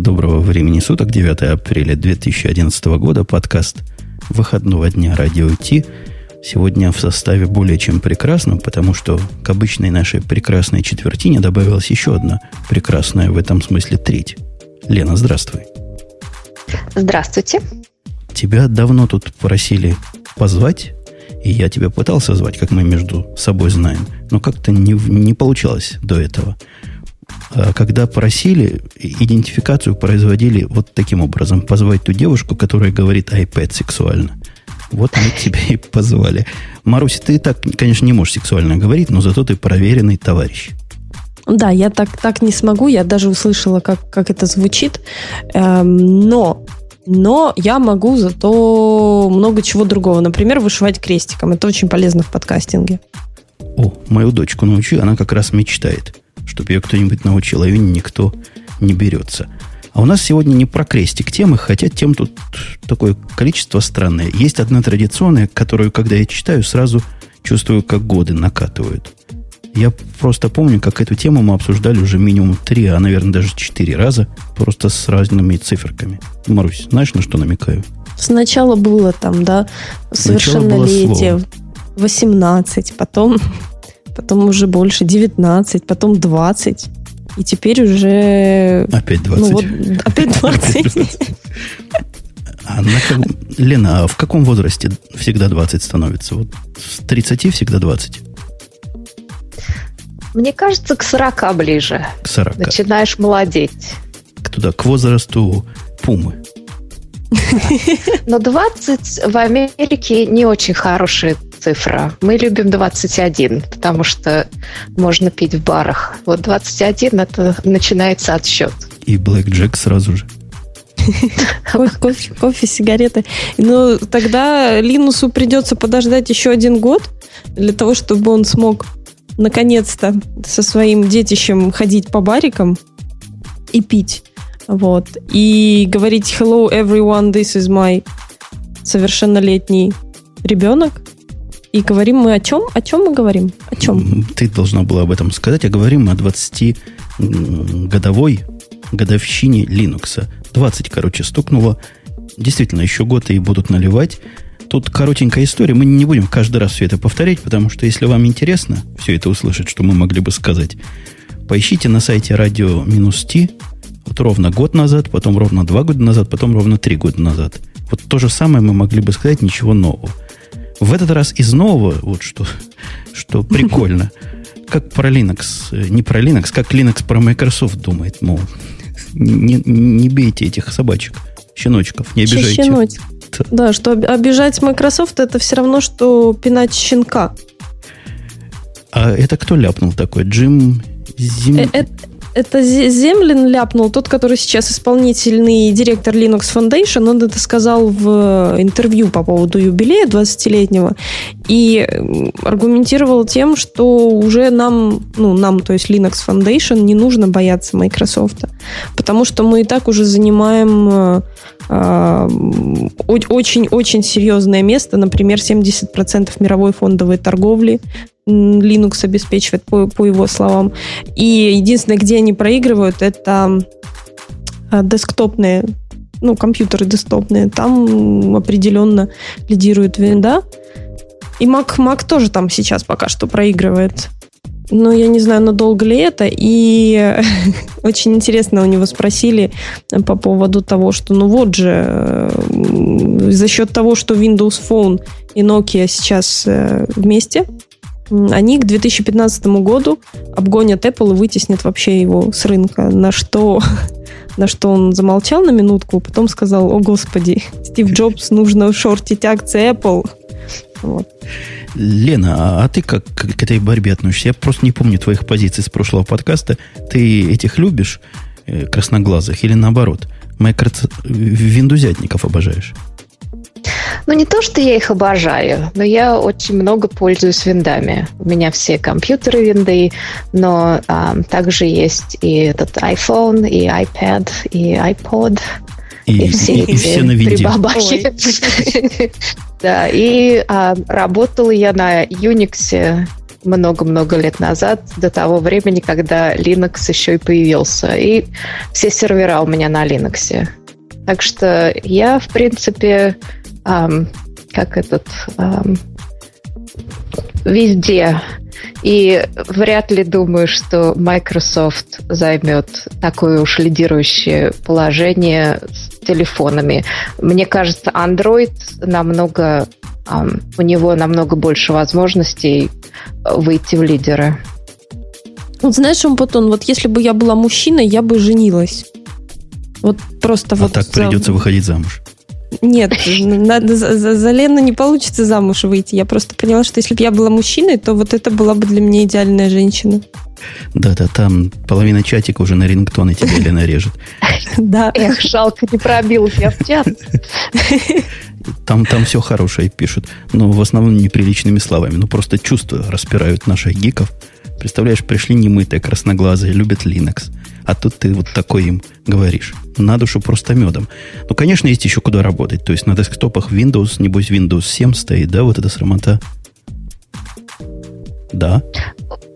Доброго времени суток, 9 апреля 2011 года, подкаст выходного дня Радио Ти. Сегодня в составе более чем прекрасном, потому что к обычной нашей прекрасной четвертине добавилась еще одна прекрасная в этом смысле треть. Лена, здравствуй. Здравствуйте. Тебя давно тут просили позвать, и я тебя пытался звать, как мы между собой знаем, но как-то не, не получалось до этого. А когда просили, идентификацию производили вот таким образом. Позвать ту девушку, которая говорит iPad сексуально. Вот мы тебя и позвали. Маруся, ты так, конечно, не можешь сексуально говорить, но зато ты проверенный товарищ. Да, я так, так не смогу. Я даже услышала, как, как это звучит. Эм, но но я могу зато много чего другого. Например, вышивать крестиком. Это очень полезно в подкастинге. О, мою дочку научи, она как раз мечтает чтобы ее кто-нибудь научил, а ее никто не берется. А у нас сегодня не про крестик темы, хотя тем тут такое количество странное. Есть одна традиционная, которую, когда я читаю, сразу чувствую, как годы накатывают. Я просто помню, как эту тему мы обсуждали уже минимум три, а, наверное, даже четыре раза, просто с разными циферками. Марусь, знаешь, на что намекаю? Сначала было там, да, совершеннолетие, 18, потом потом уже больше 19, потом 20. И теперь уже... Опять 20. Ну, вот, опять 20. А на. Лена, а в каком возрасте всегда 20 становится? Вот с 30 всегда 20? Мне кажется, к 40 ближе. К 40. Начинаешь молодеть. К туда, к возрасту пумы. Но 20 в Америке не очень хороший цифра. Мы любим 21, потому что можно пить в барах. Вот 21 это начинается отсчет. И Блэк Джек сразу же. Кофе, кофе, сигареты. Ну, тогда Линусу придется подождать еще один год для того, чтобы он смог наконец-то со своим детищем ходить по барикам и пить. Вот. И говорить hello everyone, this is my совершеннолетний ребенок. И говорим мы о чем? О чем мы говорим? О чем? Ты должна была об этом сказать, а говорим мы о 20-годовой годовщине Linux. 20, короче, стукнуло. Действительно, еще год и будут наливать. Тут коротенькая история. Мы не будем каждый раз все это повторять, потому что если вам интересно все это услышать, что мы могли бы сказать, поищите на сайте радио-ти вот ровно год назад, потом ровно два года назад, потом ровно три года назад. Вот то же самое мы могли бы сказать, ничего нового. В этот раз из нового, вот что, что прикольно, как про Linux, э, не про Linux, как Linux про Microsoft думает, мол, не, не бейте этих собачек, щеночков, не обижайте. Щеночек. Да, что обижать Microsoft это все равно, что пинать щенка. А это кто ляпнул такой? Джим Зим... Э, э, это Землин ляпнул, тот, который сейчас исполнительный директор Linux Foundation, он это сказал в интервью по поводу юбилея 20-летнего и аргументировал тем, что уже нам, ну, нам, то есть Linux Foundation, не нужно бояться Microsoft, потому что мы и так уже занимаем очень-очень э, серьезное место, например, 70% мировой фондовой торговли Linux обеспечивает, по, по его словам. И единственное, где они проигрывают, это а, десктопные, ну, компьютеры десктопные. Там определенно лидирует винда. И Mac, Mac тоже там сейчас пока что проигрывает. Но я не знаю, надолго ли это. И очень интересно у него спросили по поводу того, что ну вот же, за счет того, что Windows Phone и Nokia сейчас э, вместе, они к 2015 году обгонят Apple и вытеснят вообще его с рынка. На что, на что он замолчал на минутку, потом сказал, о господи, Стив Джобс, нужно шортить акции Apple. Вот. Лена, а, а ты как к этой борьбе относишься? Я просто не помню твоих позиций с прошлого подкаста. Ты этих любишь, э, красноглазых, или наоборот? Майкроц... Виндузятников обожаешь? Ну, не то, что я их обожаю, но я очень много пользуюсь виндами. У меня все компьютеры винды, но а, также есть и этот iPhone, и iPad, и iPod. И, и все и, и все на Да, и а, работала я на Unix много-много лет назад, до того времени, когда Linux еще и появился. И все сервера у меня на Linux. Так что я, в принципе, эм, как этот, эм, везде. И вряд ли думаю, что Microsoft займет такое уж лидирующее положение с телефонами. Мне кажется, Android намного у него намного больше возможностей выйти в лидеры. Вот знаешь, Умпутон, вот если бы я была мужчиной, я бы женилась. Вот просто а вот... так придется выходить замуж. Нет, надо, за, за Лену не получится замуж выйти. Я просто поняла, что если бы я была мужчиной, то вот это была бы для меня идеальная женщина. Да-да, там половина чатика уже на рингтоны тебе Лена режет. Да. Эх, жалко, не пробил я в чат. Там, там все хорошее пишут, но в основном неприличными словами. Ну, просто чувства распирают наших гиков. Представляешь, пришли немытые, красноглазые, любят Linux. А тут ты вот такой им говоришь. На душу просто медом. Ну, конечно, есть еще куда работать. То есть на десктопах Windows, небось, Windows 7 стоит, да, вот эта срамота? Да.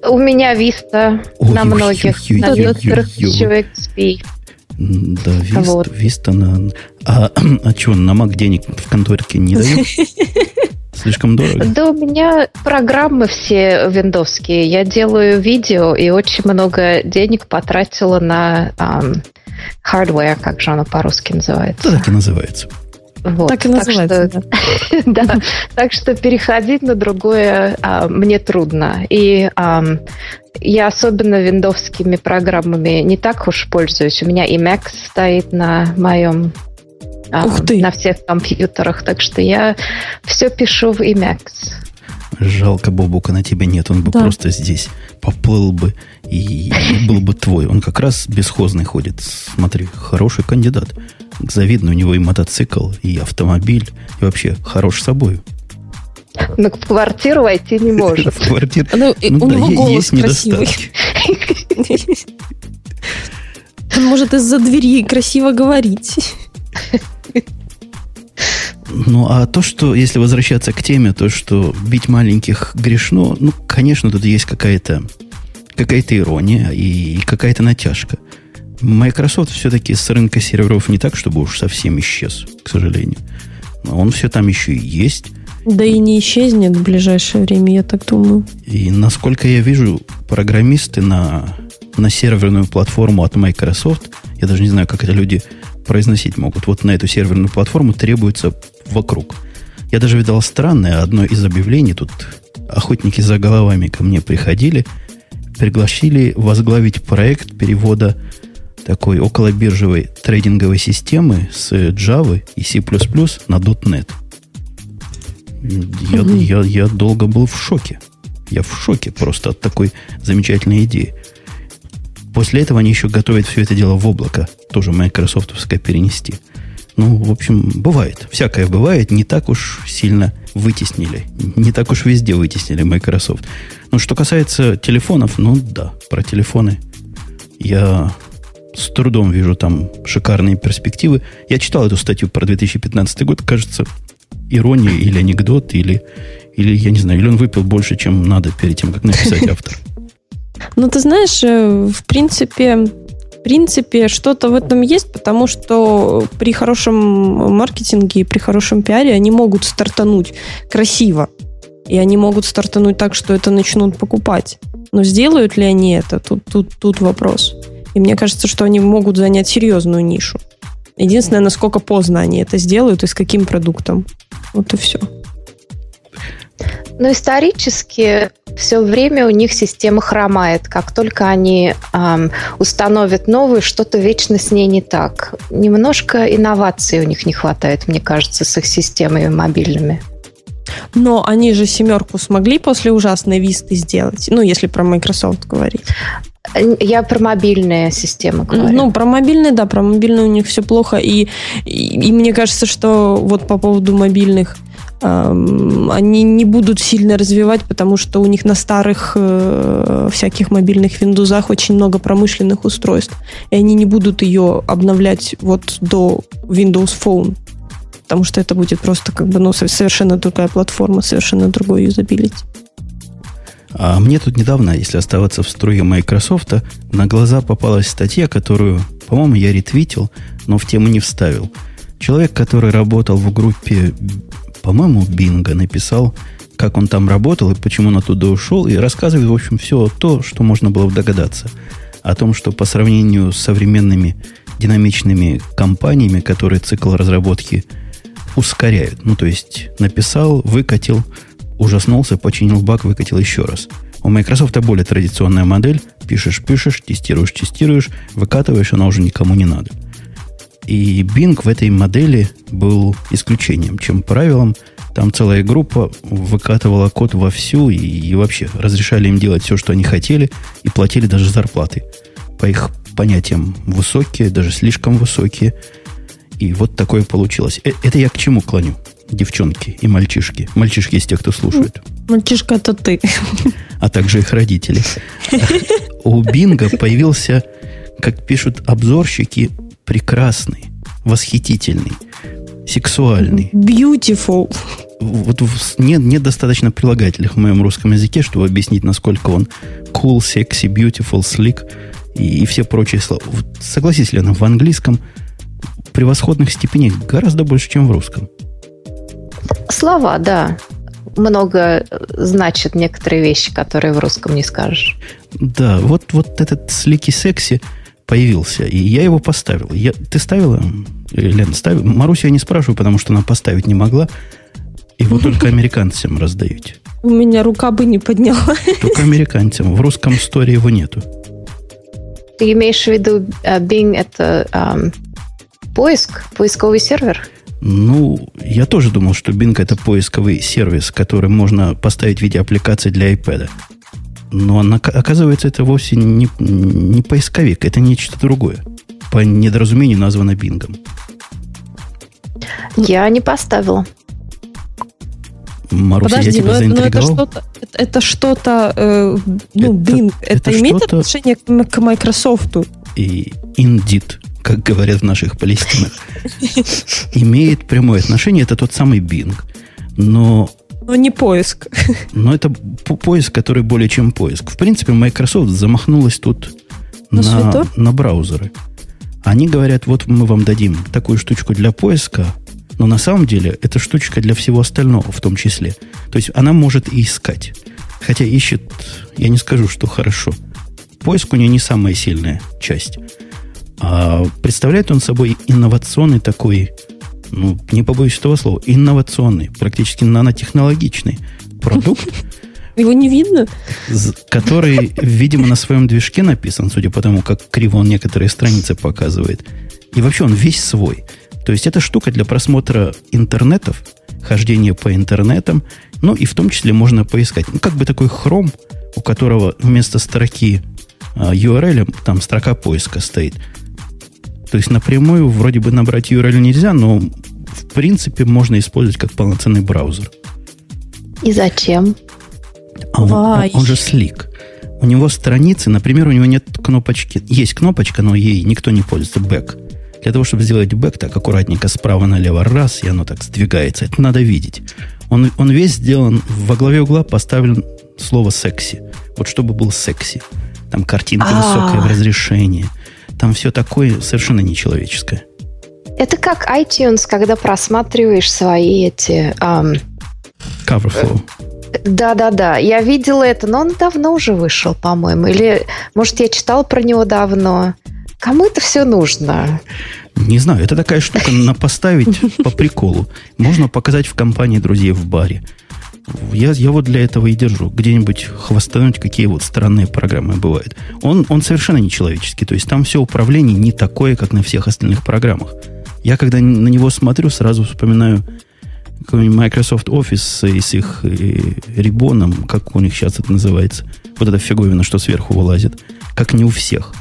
У меня Vista ой, на многих, ой, на некоторых еще XP. Да, Vista, вот. Vista на... А, а что, на Mac денег в конторке не дают? Слишком дорого? Да, у меня программы все виндовские. Я делаю видео и очень много денег потратила на um, hardware, как же оно по-русски называется. Да, так и называется. Вот, так и называется. Так что, да. да. Так что переходить на другое а, мне трудно. И а, я особенно виндовскими программами не так уж пользуюсь. У меня Emacs стоит на моем Ух ты. на всех компьютерах, так что я все пишу в Emacs. Жалко, Бобука на тебя нет, он бы да. просто здесь поплыл бы и, и был бы твой. Он как раз бесхозный ходит. Смотри, хороший кандидат. Завидно, у него и мотоцикл, и автомобиль, и вообще хорош собой. Но в квартиру войти не может. В квартиру. Ну, ну у да, него голос есть красивый. Он может из-за двери красиво говорить. Ну, а то, что, если возвращаться к теме, то, что бить маленьких грешно, ну, конечно, тут есть какая-то какая-то ирония и какая-то натяжка. Microsoft все-таки с рынка серверов не так, чтобы уж совсем исчез, к сожалению. Он все там еще и есть. Да и не исчезнет в ближайшее время, я так думаю. И насколько я вижу, программисты на, на серверную платформу от Microsoft, я даже не знаю, как это люди произносить могут. Вот на эту серверную платформу требуется вокруг. Я даже видал странное одно из объявлений. Тут охотники за головами ко мне приходили, пригласили возглавить проект перевода такой околобиржевой трейдинговой системы с Java и C++ на .NET. Я, угу. я, я долго был в шоке. Я в шоке просто от такой замечательной идеи. После этого они еще готовят все это дело в облако, тоже майкрософтовское перенести. Ну, в общем, бывает. Всякое бывает. Не так уж сильно вытеснили. Не так уж везде вытеснили Microsoft. Ну, что касается телефонов, ну да, про телефоны я с трудом вижу там шикарные перспективы. Я читал эту статью про 2015 год. Кажется, ирония или анекдот, или, или я не знаю, или он выпил больше, чем надо перед тем, как написать автор. Ну, ты знаешь, э, в принципе, принципе, что-то в этом есть, потому что при хорошем маркетинге и при хорошем пиаре они могут стартануть красиво. И они могут стартануть так, что это начнут покупать. Но сделают ли они это, тут, тут, тут вопрос. И мне кажется, что они могут занять серьезную нишу. Единственное, насколько поздно они это сделают и с каким продуктом. Вот и все. Но исторически все время у них система хромает. Как только они эм, установят новую, что-то вечно с ней не так. Немножко инноваций у них не хватает, мне кажется, с их системами мобильными. Но они же семерку смогли после ужасной висты сделать, ну, если про Microsoft говорить. Я про мобильные системы говорю. Ну, про мобильные, да, про мобильные у них все плохо. И, и, и мне кажется, что вот по поводу мобильных они не будут сильно развивать, потому что у них на старых э, всяких мобильных Windows очень много промышленных устройств, и они не будут ее обновлять вот до Windows Phone, потому что это будет просто как бы ну, совершенно другая платформа, совершенно другой юзабилити. А мне тут недавно, если оставаться в струе Microsoft, на глаза попалась статья, которую, по-моему, я ретвитил, но в тему не вставил. Человек, который работал в группе, по-моему, Бинга, написал, как он там работал и почему он оттуда ушел, и рассказывает, в общем, все то, что можно было догадаться. О том, что по сравнению с современными динамичными компаниями, которые цикл разработки ускоряют. Ну, то есть написал, выкатил, ужаснулся, починил баг, выкатил еще раз. У Microsoft более традиционная модель. Пишешь, пишешь, тестируешь, тестируешь, выкатываешь, она уже никому не надо. И Bing в этой модели был исключением, чем правилом. Там целая группа выкатывала код вовсю и, и вообще разрешали им делать все, что они хотели, и платили даже зарплаты. По их понятиям высокие, даже слишком высокие. И вот такое получилось. Э, это я к чему клоню? Девчонки и мальчишки. Мальчишки из тех, кто слушает. Мальчишка это ты. А также их родители. У Бинга появился, как пишут обзорщики, прекрасный, восхитительный, сексуальный. Beautiful. Вот нет, нет достаточно прилагательных в моем русском языке, чтобы объяснить, насколько он cool, sexy, beautiful, slick и, и все прочие слова. Согласись, Лена, в английском превосходных степеней гораздо больше, чем в русском. Слова, да. Много значат некоторые вещи, которые в русском не скажешь. Да, вот, вот этот слики секси появился, и я его поставил. Я, ты ставила? Лена, ставила? Марусю я не спрашиваю, потому что она поставить не могла. Его только американцам раздаете. У меня рука бы не подняла. Только американцам. В русском сторе его нету. Ты имеешь в виду uh, Bing это um, поиск, поисковый сервер? Ну, я тоже думал, что Bing это поисковый сервис, который можно поставить в виде аппликации для iPad. Но оказывается, это вовсе не, не поисковик, это нечто другое. По недоразумению названо Бингом. Я не поставила. Маруся, Подожди, я тебя но, заинтриговал? Но это что-то, это, это что-то э, ну, это, Bing, это, это имеет отношение к, к Microsoft? И Indeed, как говорят в наших Палестинах, имеет прямое отношение. Это тот самый Bing. Но но не поиск. Но это поиск, который более чем поиск. В принципе, Microsoft замахнулась тут на, на, на браузеры. Они говорят, вот мы вам дадим такую штучку для поиска, но на самом деле это штучка для всего остального в том числе. То есть она может и искать. Хотя ищет, я не скажу, что хорошо. Поиск у нее не самая сильная часть. А представляет он собой инновационный такой, ну, не побоюсь этого слова, инновационный, практически нанотехнологичный продукт. Его не видно? Который, видимо, на своем движке написан, судя по тому, как криво он некоторые страницы показывает. И вообще он весь свой. То есть это штука для просмотра интернетов, хождения по интернетам, ну и в том числе можно поискать. Ну, как бы такой хром, у которого вместо строки а, URL там строка поиска стоит. То есть напрямую вроде бы набрать URL нельзя, но в принципе можно использовать как полноценный браузер. И зачем? А он, он, он же слик. У него страницы, например, у него нет кнопочки. Есть кнопочка, но ей никто не пользуется. Back. Для того, чтобы сделать бэк, так аккуратненько справа налево раз, и оно так сдвигается. Это надо видеть. Он, он весь сделан, во главе угла поставлен слово «секси». Вот чтобы был секси. Там картинка А-а-а. высокое в разрешении. Там все такое совершенно нечеловеческое. Это как iTunes, когда просматриваешь свои эти... Um... Cover flow. Да-да-да, я видела это, но он давно уже вышел, по-моему. Или, может, я читал про него давно. Кому это все нужно? Не знаю, это такая штука на поставить по приколу. Можно показать в компании друзей в баре. Я, я вот для этого и держу. Где-нибудь хвастануть, какие вот странные программы бывают. Он, он совершенно нечеловеческий. То есть там все управление не такое, как на всех остальных программах. Я когда на него смотрю, сразу вспоминаю какой-нибудь Microsoft Office с их э, рибоном, как у них сейчас это называется. Вот эта фиговина, что сверху вылазит. Как не у всех.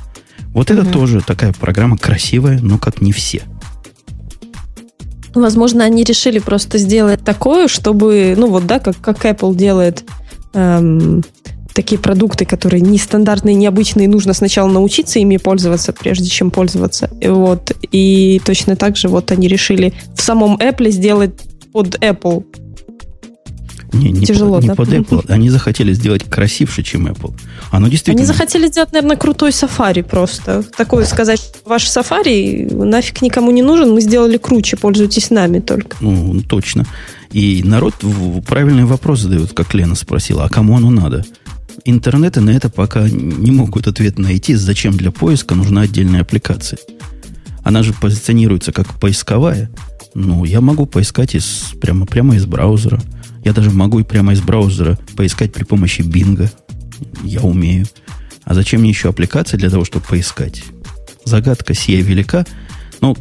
Вот угу. это тоже такая программа красивая, но как не все. Возможно, они решили просто сделать такое, чтобы, ну вот, да, как, как Apple делает эм, такие продукты, которые нестандартные, необычные, нужно сначала научиться ими пользоваться, прежде чем пользоваться. И вот, и точно так же вот они решили в самом Apple сделать под Apple Не, не Тяжело, под, не да? под Apple. Они захотели сделать красивше, чем Apple. Оно действительно... Они захотели сделать, наверное, крутой сафари просто. Такое сказать, ваш сафари нафиг никому не нужен, мы сделали круче, пользуйтесь нами только. Ну, точно. И народ правильный вопрос задает, как Лена спросила, а кому оно надо? Интернеты на это пока не могут ответ найти, зачем для поиска нужна отдельная аппликация. Она же позиционируется как поисковая. Ну, я могу поискать из, прямо, прямо из браузера. Я даже могу и прямо из браузера поискать при помощи Бинга. Я умею. А зачем мне еще аппликация для того, чтобы поискать? Загадка сия велика. Но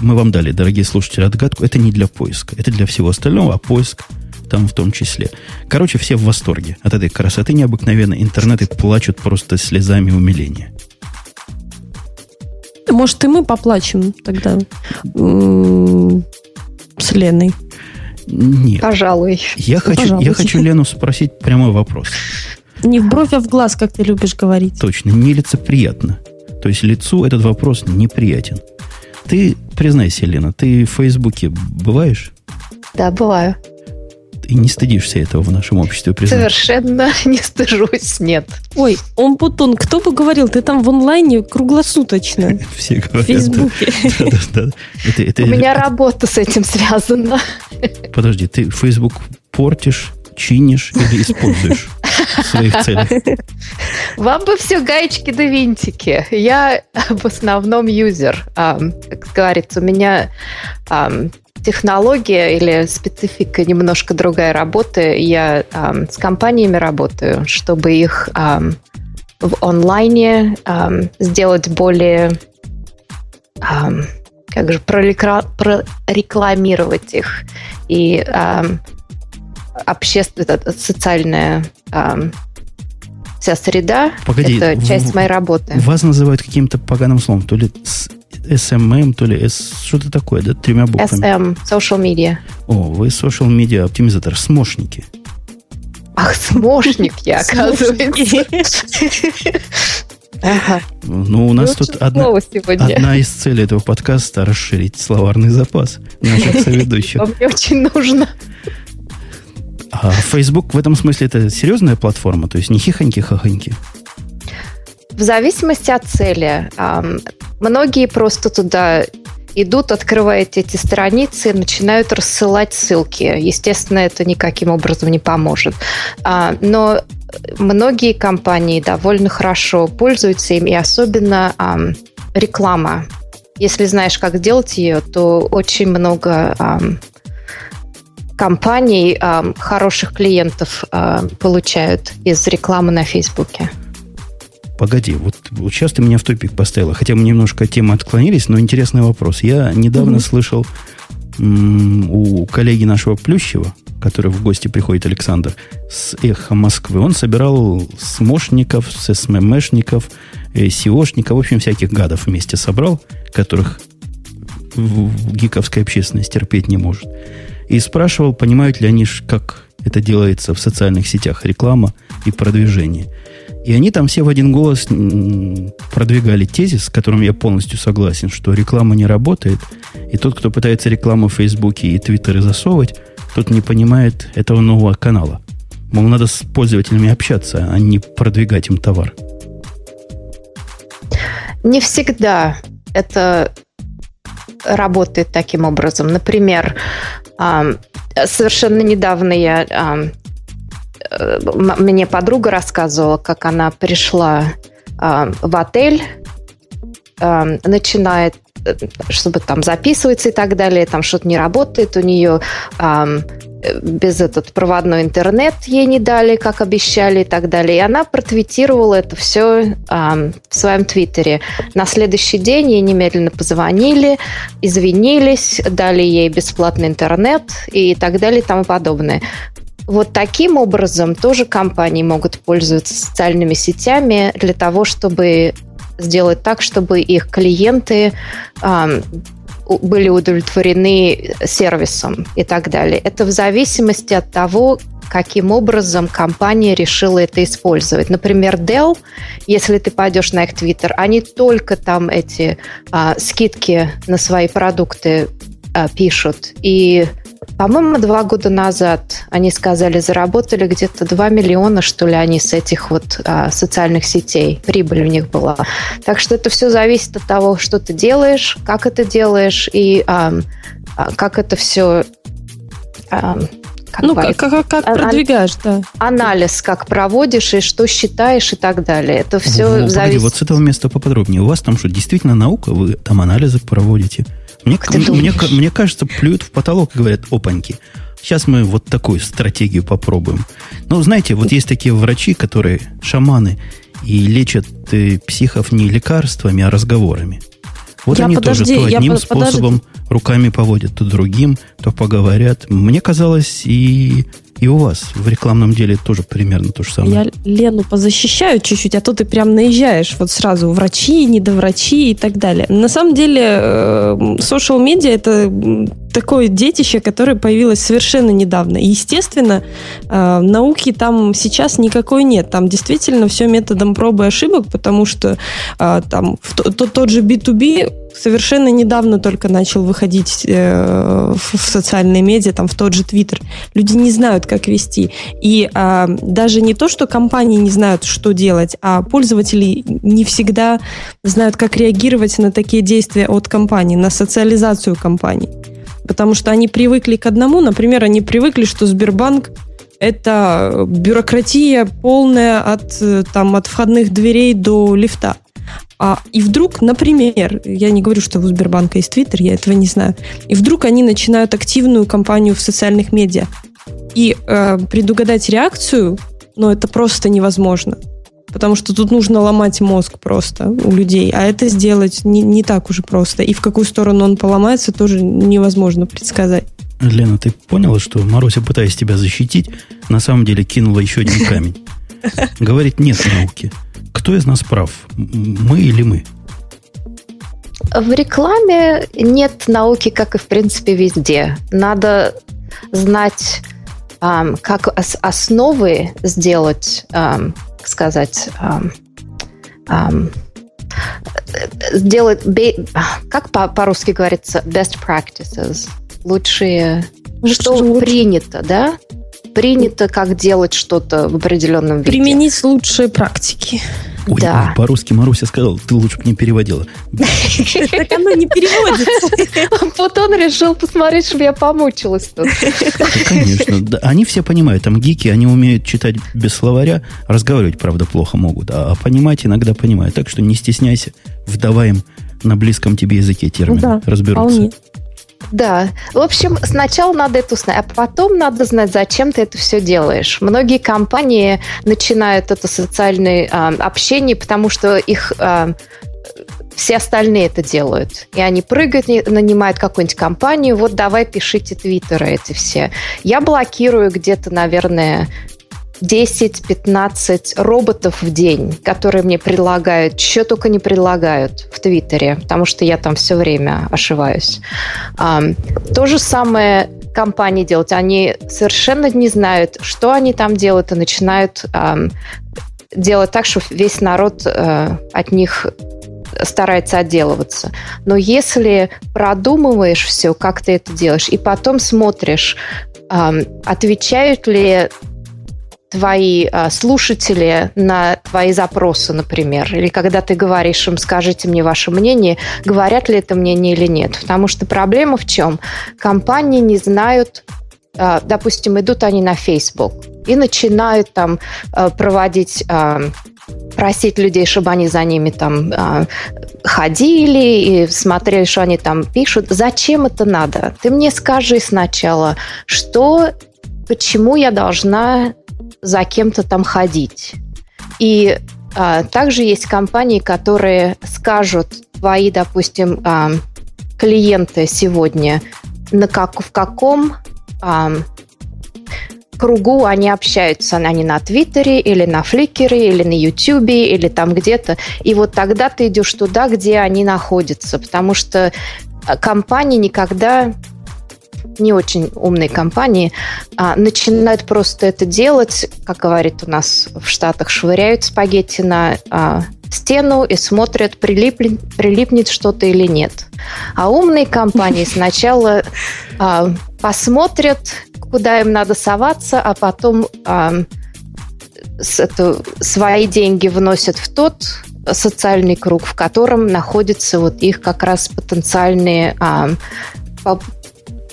мы вам дали, дорогие слушатели, отгадку. Это не для поиска. Это для всего остального, а поиск там в том числе. Короче, все в восторге от этой красоты необыкновенной. Интернеты плачут просто слезами умиления. Может, и мы поплачем тогда с Леной. Нет. Пожалуй. Я хочу, я хочу Лену спросить прямой вопрос. Не в бровь, а в глаз, как ты любишь говорить. Точно, нелицеприятно. То есть лицу этот вопрос неприятен. Ты, признайся, Лена, ты в Фейсбуке бываешь? Да, бываю. И не стыдишься этого в нашем обществе признать? Совершенно не стыжусь, нет. Ой, он Путун, кто бы говорил, ты там в онлайне круглосуточно. Все В говорят. Фейсбуке. Это- это- У меня работа с этим связана. Подожди, ты Facebook портишь, чинишь или используешь в своих целях? Вам бы все гаечки да винтики. Я в основном юзер. Как говорится, у меня технология или специфика немножко другая работы. Я ам, с компаниями работаю, чтобы их ам, в онлайне ам, сделать более ам, как же прорекламировать их и ам, общественная социальная ам, вся среда Погоди, это часть в- моей работы. Вас называют каким-то поганым словом, то ли с- SMM, то ли S, что-то такое, да, тремя буквами. SM, social media. О, вы social media оптимизатор, смошники. Ах, смошник я, оказывается. Ага. Ну, у нас тут Лучше одна, одна из целей этого подкаста расширить словарный запас наших соведущих. Мне очень нужно. А Facebook в этом смысле это серьезная платформа, то есть не хихоньки-хахоньки. В зависимости от цели. Многие просто туда идут, открывают эти страницы начинают рассылать ссылки. Естественно, это никаким образом не поможет. А, Но многие компании довольно хорошо пользуются им, и особенно ам, реклама. Если знаешь, как делать ее, то очень много компаний хороших клиентов ам, получают из рекламы на Фейсбуке. Погоди, вот, вот сейчас ты меня в тупик поставила. Хотя мы немножко от темы отклонились, но интересный вопрос. Я недавно Мгм. слышал м, у коллеги нашего Плющева, который в гости приходит Александр, с «Эхо Москвы», он собирал смошников, с СММшников, э, SEOшников, в общем, всяких гадов вместе собрал, которых гиковская общественность терпеть не может. И спрашивал, понимают ли они, как это делается в социальных сетях, реклама и продвижение. И они там все в один голос продвигали тезис, с которым я полностью согласен, что реклама не работает, и тот, кто пытается рекламу в Фейсбуке и Твиттере засовывать, тот не понимает этого нового канала. Мол, надо с пользователями общаться, а не продвигать им товар. Не всегда это работает таким образом. Например, совершенно недавно я мне подруга рассказывала, как она пришла ам, в отель, ам, начинает э, чтобы там записываться и так далее, там что-то не работает у нее, э, без этот проводной интернет ей не дали, как обещали и так далее. И она протвитировала это все ам, в своем твиттере. На следующий день ей немедленно позвонили, извинились, дали ей бесплатный интернет и так далее и тому подобное. Вот таким образом тоже компании могут пользоваться социальными сетями для того, чтобы сделать так, чтобы их клиенты у- были удовлетворены сервисом и так далее. Это в зависимости от того, каким образом компания решила это использовать. Например, Dell, если ты пойдешь на их Twitter, они только там эти а, скидки на свои продукты а, пишут. И по-моему, два года назад они сказали, заработали где-то 2 миллиона, что ли, они с этих вот а, социальных сетей. Прибыль у них была. Так что это все зависит от того, что ты делаешь, как это делаешь и а, а, как это все а, как ну, как, как, как продвигаешь, да. Анализ, как проводишь и что считаешь и так далее. Это все ну, зависит... Погоди, вот с этого места поподробнее. У вас там что, действительно наука? Вы там анализы проводите? Мне, мне, мне кажется, плюют в потолок и говорят, опаньки, сейчас мы вот такую стратегию попробуем. Ну, знаете, вот есть такие врачи, которые шаманы и лечат э, психов не лекарствами, а разговорами. Вот я они подожди, тоже то одним способом подожди. руками поводят, то другим, то поговорят. Мне казалось, и и у вас в рекламном деле тоже примерно то же самое. Я Лену позащищаю чуть-чуть, а то ты прям наезжаешь вот сразу врачи, недоврачи и так далее. На самом деле, э, social media это такое детище, которое появилось совершенно недавно. И, естественно, э, науки там сейчас никакой нет. Там действительно все методом пробы и ошибок, потому что э, там тот же B2B совершенно недавно только начал выходить э, в, в социальные медиа, там в тот же Твиттер. Люди не знают, как вести. И э, даже не то, что компании не знают, что делать, а пользователи не всегда знают, как реагировать на такие действия от компании, на социализацию компаний. Потому что они привыкли к одному, например, они привыкли, что Сбербанк это бюрократия полная от, э, там, от входных дверей до лифта. А, и вдруг, например, я не говорю, что у Сбербанка есть Твиттер, я этого не знаю, и вдруг они начинают активную кампанию в социальных медиа. И э, предугадать реакцию, ну, это просто невозможно. Потому что тут нужно ломать мозг просто у людей. А это сделать не, не так уже просто. И в какую сторону он поломается, тоже невозможно предсказать. Лена, ты поняла, что Маруся, пытаясь тебя защитить, на самом деле кинула еще один камень? Говорит, нет науки. Кто из нас прав? Мы или мы? В рекламе нет науки, как и в принципе везде. Надо знать, um, как основы сделать, um, сказать, um, um, сделать, как по-русски говорится, best practices, лучшие, Лучше что лучше. принято, да? Принято, как делать что-то в определенном виде. Применить лучшие практики. Ой, да. по-русски Маруся сказала, ты лучше бы не переводила. Так оно не переводится. Вот он решил посмотреть, чтобы я помучилась тут. Конечно. Они все понимают. Там гики, они умеют читать без словаря. Разговаривать, правда, плохо могут. А понимать иногда понимают. Так что не стесняйся. Вдаваем на близком тебе языке термины. Разберутся. Да. В общем, сначала надо это узнать, а потом надо знать, зачем ты это все делаешь. Многие компании начинают это социальное э, общение, потому что их э, все остальные это делают. И они прыгают, нанимают какую-нибудь компанию, вот давай пишите твиттеры эти все. Я блокирую где-то, наверное, 10-15 роботов в день, которые мне предлагают, что только не предлагают в Твиттере, потому что я там все время ошиваюсь. То же самое компании делать. Они совершенно не знают, что они там делают, и начинают делать так, что весь народ э, от них старается отделываться. Но если продумываешь все, как ты это делаешь, и потом смотришь, отвечают ли твои а, слушатели на твои запросы, например, или когда ты говоришь им, скажите мне ваше мнение, говорят ли это мнение или нет. Потому что проблема в чем? Компании не знают, а, допустим, идут они на Facebook и начинают там а, проводить а, просить людей, чтобы они за ними там а, ходили и смотрели, что они там пишут. Зачем это надо? Ты мне скажи сначала, что, почему я должна за кем-то там ходить. И а, также есть компании, которые скажут твои, допустим, а, клиенты сегодня, на как, в каком а, кругу они общаются. Они на Твиттере или на Фликере или на Ютубе или там где-то. И вот тогда ты идешь туда, где они находятся. Потому что а, компании никогда не очень умные компании а, начинают просто это делать, как говорит у нас в Штатах, швыряют спагетти на а, стену и смотрят, прилипнет, прилипнет что-то или нет. А умные компании сначала а, посмотрят, куда им надо соваться, а потом э, с, это, свои деньги вносят в тот социальный круг, в котором находятся вот их как раз потенциальные э,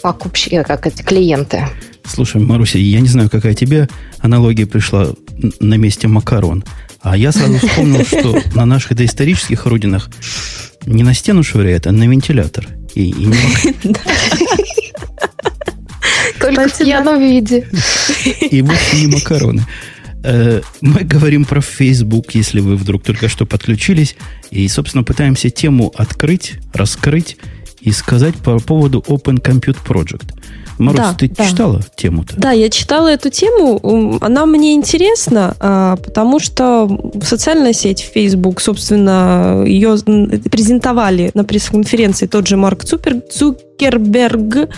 покупщики, как эти клиенты. Слушай, Маруся, я не знаю, какая тебе аналогия пришла на месте макарон. А я сразу вспомнил, что на наших доисторических родинах не на стену швыряет, а на вентилятор. И, и не Только в пьяном виде. И вовсе не макароны. Э, мы говорим про Facebook, если вы вдруг только что подключились. И, собственно, пытаемся тему открыть, раскрыть и сказать по поводу Open Compute Project – Марусь, да, ты да. читала тему-то? Да, я читала эту тему. Она мне интересна, а, потому что социальная сеть Facebook, собственно, ее презентовали на пресс-конференции тот же Марк Цупер, Цукерберг.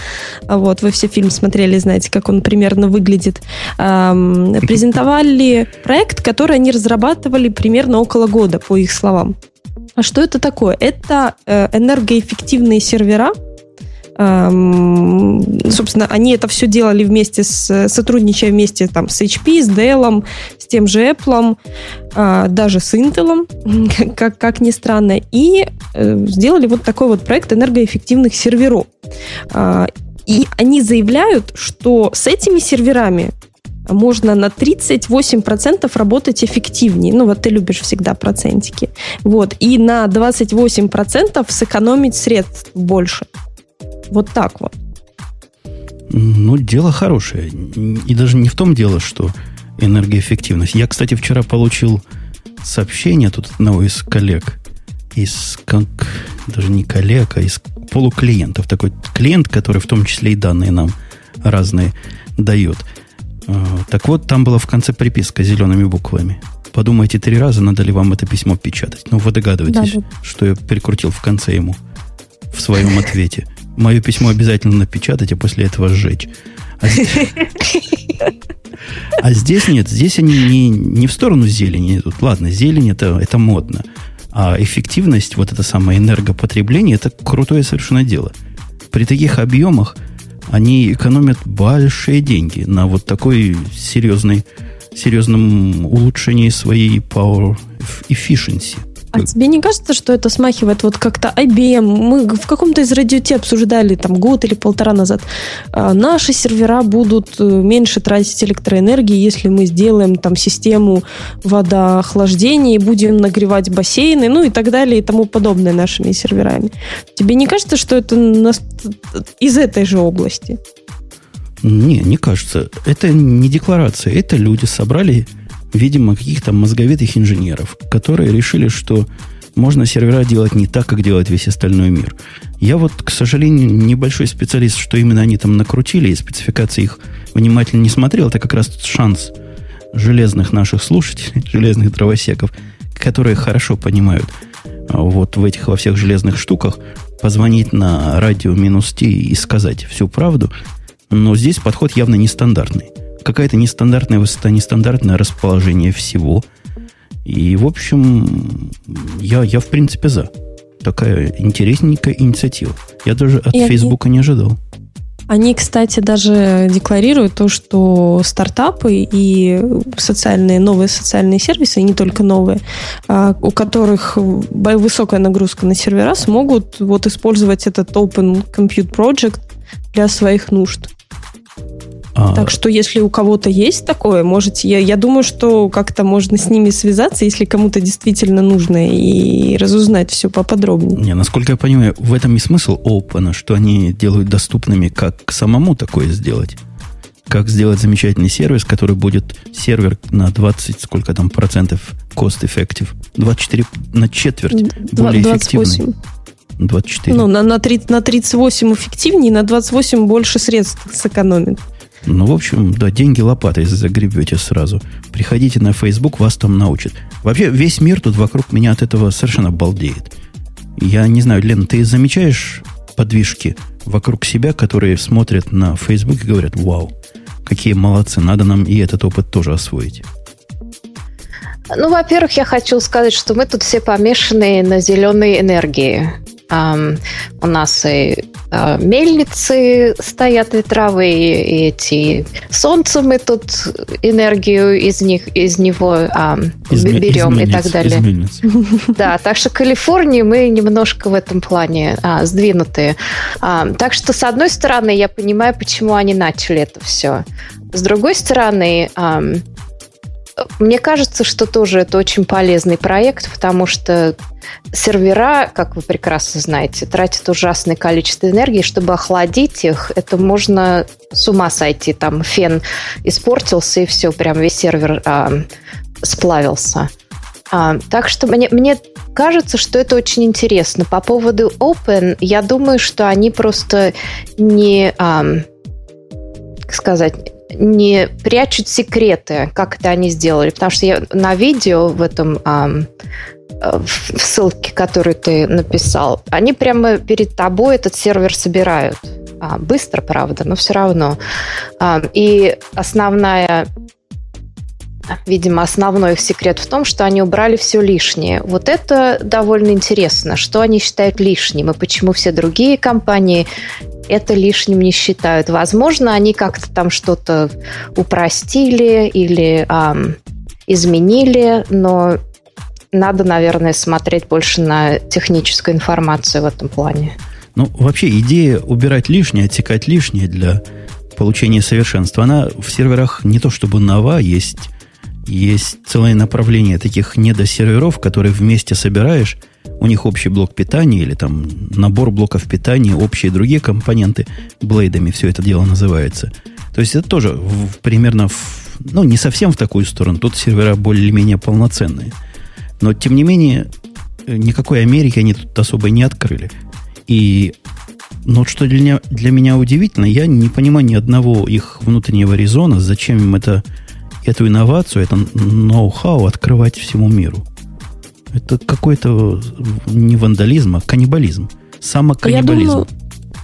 Вот, вы все фильм смотрели, знаете, как он примерно выглядит. Презентовали проект, который они разрабатывали примерно около года, по их словам. А что это такое? Это э, энергоэффективные сервера, собственно, они это все делали вместе с, сотрудничая вместе там с HP, с Dell, с тем же Apple, а, даже с Intel, как, как ни странно, и э, сделали вот такой вот проект энергоэффективных серверов. А, и они заявляют, что с этими серверами можно на 38% работать эффективнее. Ну, вот ты любишь всегда процентики. Вот. И на 28% сэкономить средств больше. Вот так вот. Ну, дело хорошее. И даже не в том дело, что энергоэффективность. Я, кстати, вчера получил сообщение тут одного из коллег, из как, даже не коллег, а из полуклиентов. Такой клиент, который в том числе и данные нам разные дает. А, так вот, там была в конце приписка зелеными буквами. Подумайте три раза, надо ли вам это письмо печатать. Ну, вы догадываетесь, да, да. что я прикрутил в конце ему в своем ответе мое письмо обязательно напечатать, а после этого сжечь. А здесь, а здесь нет, здесь они не, не в сторону зелени идут. Ладно, зелень это, это модно. А эффективность, вот это самое энергопотребление, это крутое совершенно дело. При таких объемах они экономят большие деньги на вот такой серьезной, серьезном улучшении своей power efficiency. А тебе не кажется, что это смахивает вот как-то IBM? Мы в каком-то из радиоте обсуждали там год или полтора назад. А, наши сервера будут э, меньше тратить электроэнергии, если мы сделаем там систему водоохлаждения и будем нагревать бассейны, ну и так далее и тому подобное нашими серверами. Тебе не кажется, что это из этой же области? Не, не кажется. Это не декларация. Это люди собрали видимо, каких-то мозговитых инженеров, которые решили, что можно сервера делать не так, как делает весь остальной мир. Я вот, к сожалению, небольшой специалист, что именно они там накрутили, и спецификации их внимательно не смотрел. Это как раз шанс железных наших слушателей, железных дровосеков, которые хорошо понимают а, вот в этих во всех железных штуках, позвонить на радио минус Т и сказать всю правду. Но здесь подход явно нестандартный какая-то нестандартная высота, нестандартное расположение всего. И, в общем, я, я в принципе за. Такая интересненькая инициатива. Я даже от Фейсбука не ожидал. Они, кстати, даже декларируют то, что стартапы и социальные, новые социальные сервисы, и не только новые, а, у которых высокая нагрузка на сервера, смогут вот использовать этот Open Compute Project для своих нужд. А... Так что, если у кого-то есть такое, можете, я, я думаю, что как-то можно с ними связаться, если кому-то действительно нужно, и разузнать все поподробнее. Не, насколько я понимаю, в этом и смысл Open, что они делают доступными, как самому такое сделать. Как сделать замечательный сервис, который будет сервер на 20, сколько там процентов cost-effective, 24 на четверть 2, более 28. эффективный. 24. Ну, на, на, 30, на 38 эффективнее, на 28 больше средств сэкономит. Ну, в общем, да, деньги лопатой загребете сразу. Приходите на Facebook, вас там научат. Вообще, весь мир тут вокруг меня от этого совершенно балдеет. Я не знаю, Лен, ты замечаешь подвижки вокруг себя, которые смотрят на Facebook и говорят, вау, какие молодцы, надо нам и этот опыт тоже освоить. Ну, во-первых, я хочу сказать, что мы тут все помешаны на зеленой энергии. У нас и а, мельницы стоят ветровые, и эти солнце мы тут энергию из них, из него а, из, берем из и так далее. Да, так что Калифорнии мы немножко в этом плане а, сдвинутые. А, так что, с одной стороны, я понимаю, почему они начали это все. С другой стороны, мне кажется, что тоже это очень полезный проект, потому что сервера, как вы прекрасно знаете, тратят ужасное количество энергии. Чтобы охладить их, это можно с ума сойти. Там фен испортился, и все, прям весь сервер а, сплавился. А, так что мне, мне кажется, что это очень интересно. По поводу Open, я думаю, что они просто не... А, сказать не прячут секреты, как это они сделали. Потому что я на видео в этом а, в ссылке, которую ты написал, они прямо перед тобой этот сервер собирают. А, быстро, правда, но все равно. А, и основная Видимо, основной их секрет в том, что они убрали все лишнее. Вот это довольно интересно. Что они считают лишним и почему все другие компании это лишним не считают. Возможно, они как-то там что-то упростили или эм, изменили, но надо, наверное, смотреть больше на техническую информацию в этом плане. Ну, вообще, идея убирать лишнее, отсекать лишнее для получения совершенства, она в серверах не то чтобы нова, есть, есть целое направление таких недосерверов, которые вместе собираешь – у них общий блок питания или там набор блоков питания, общие другие компоненты, блейдами все это дело называется. То есть это тоже в, примерно, в, ну, не совсем в такую сторону. Тут сервера более-менее полноценные. Но, тем не менее, никакой Америки они тут особо не открыли. И но что для меня, для меня удивительно, я не понимаю ни одного их внутреннего резона, зачем им это, эту инновацию, это ноу-хау открывать всему миру. Это какой-то не вандализм, а каннибализм. Самоканнибализм. Я думаю,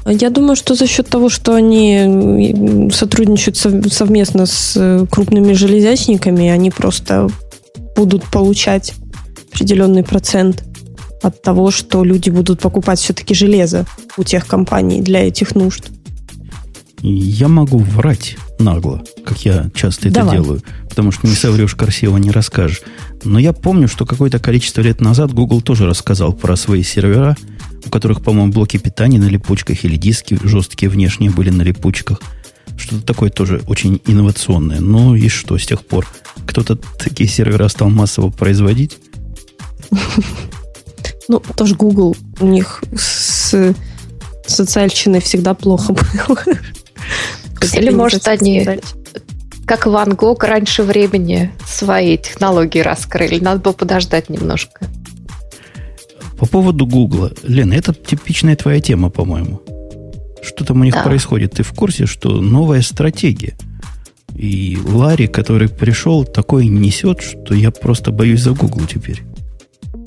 я думаю, что за счет того, что они сотрудничают совместно с э, крупными железячниками, они просто будут получать определенный процент от того, что люди будут покупать все-таки железо у тех компаний для этих нужд. Я могу врать нагло, как я часто это Давай. делаю, потому что не соврешь красиво, не расскажешь. Но я помню, что какое-то количество лет назад Google тоже рассказал про свои сервера, у которых, по-моему, блоки питания на липучках или диски жесткие внешние были на липучках. Что-то такое тоже очень инновационное. Ну и что с тех пор? Кто-то такие сервера стал массово производить? Ну, тоже Google. У них с социальщиной всегда плохо было. Или, может, они, как Ван Гог, раньше времени свои технологии раскрыли. Надо было подождать немножко. По поводу Гугла. Лена, это типичная твоя тема, по-моему. Что там у них да. происходит? Ты в курсе, что новая стратегия? И Ларри, который пришел, такой несет, что я просто боюсь за Google теперь.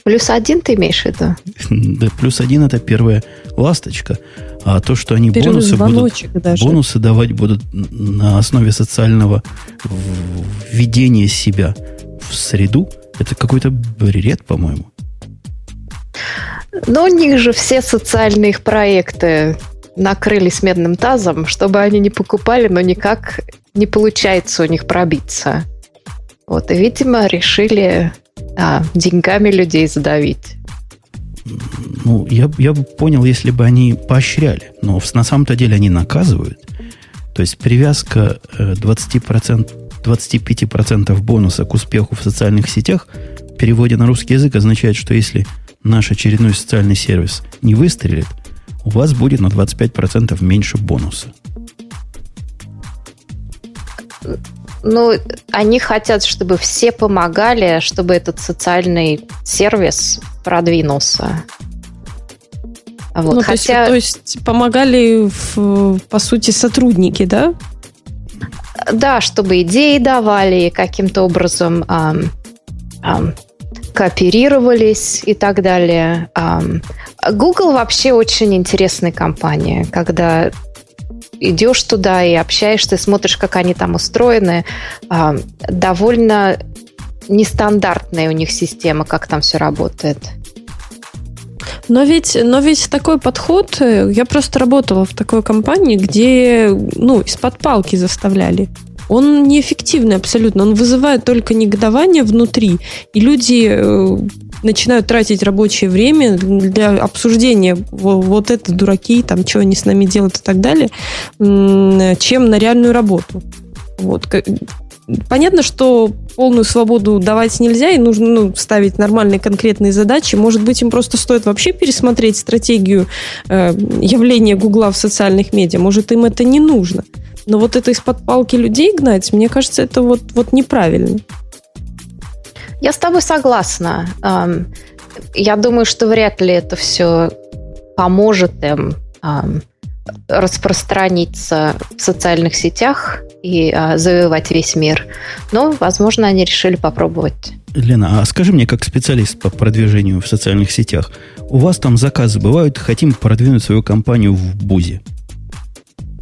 Плюс один ты имеешь в виду? Да, плюс один это первая ласточка. А то, что они бонусы будут, даже. бонусы давать будут на основе социального введения себя в среду, это какой-то бред, по-моему. Но у них же все социальные их проекты накрылись медным тазом, чтобы они не покупали, но никак не получается у них пробиться. Вот, и, видимо, решили а, деньгами людей задавить. Ну, я, я бы понял, если бы они поощряли. Но на самом-то деле они наказывают. То есть привязка 20%, э, 25% бонуса к успеху в социальных сетях в переводе на русский язык означает, что если наш очередной социальный сервис не выстрелит, у вас будет на 25% меньше бонуса. Ну, они хотят, чтобы все помогали, чтобы этот социальный сервис продвинулся. Вот. Ну, Хотя... то, есть, то есть помогали, в, по сути, сотрудники, да? Да, чтобы идеи давали, каким-то образом эм, эм, кооперировались и так далее. Эм, Google вообще очень интересная компания, когда идешь туда и общаешься, смотришь, как они там устроены. Э, довольно нестандартная у них система, как там все работает. Но ведь, но ведь такой подход, э, я просто работала в такой компании, где, ну, из-под палки заставляли. Он неэффективный абсолютно, он вызывает только негодование внутри, и люди э, начинают тратить рабочее время для обсуждения вот это дураки, там, что они с нами делают и так далее, чем на реальную работу. Вот. Понятно, что полную свободу давать нельзя, и нужно ну, ставить нормальные конкретные задачи. Может быть, им просто стоит вообще пересмотреть стратегию э, явления Гугла в социальных медиа. Может, им это не нужно. Но вот это из-под палки людей гнать, мне кажется, это вот, вот неправильно. Я с тобой согласна. Я думаю, что вряд ли это все поможет им распространиться в социальных сетях и а, завоевать весь мир. Но, возможно, они решили попробовать. Лена, а скажи мне, как специалист по продвижению в социальных сетях, у вас там заказы бывают, хотим продвинуть свою компанию в Бузе?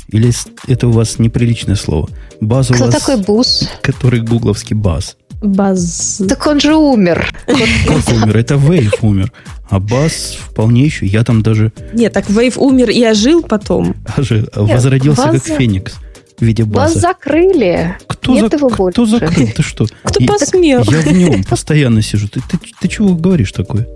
Или это у вас неприличное слово? Баз Кто у вас, такой Буз? Который гугловский баз. Баз. Так он же умер. Как умер? Это Вейв умер. А Баз вполне еще. Я там даже... Нет, так Вейв умер и ожил потом. Ожил. Возродился как Феникс в виде база. Вас закрыли. Кто, Нет за... его кто больше. закрыл? Ты что? Кто я, посмел? Я в нем постоянно сижу. Ты, ты, ты чего говоришь такое?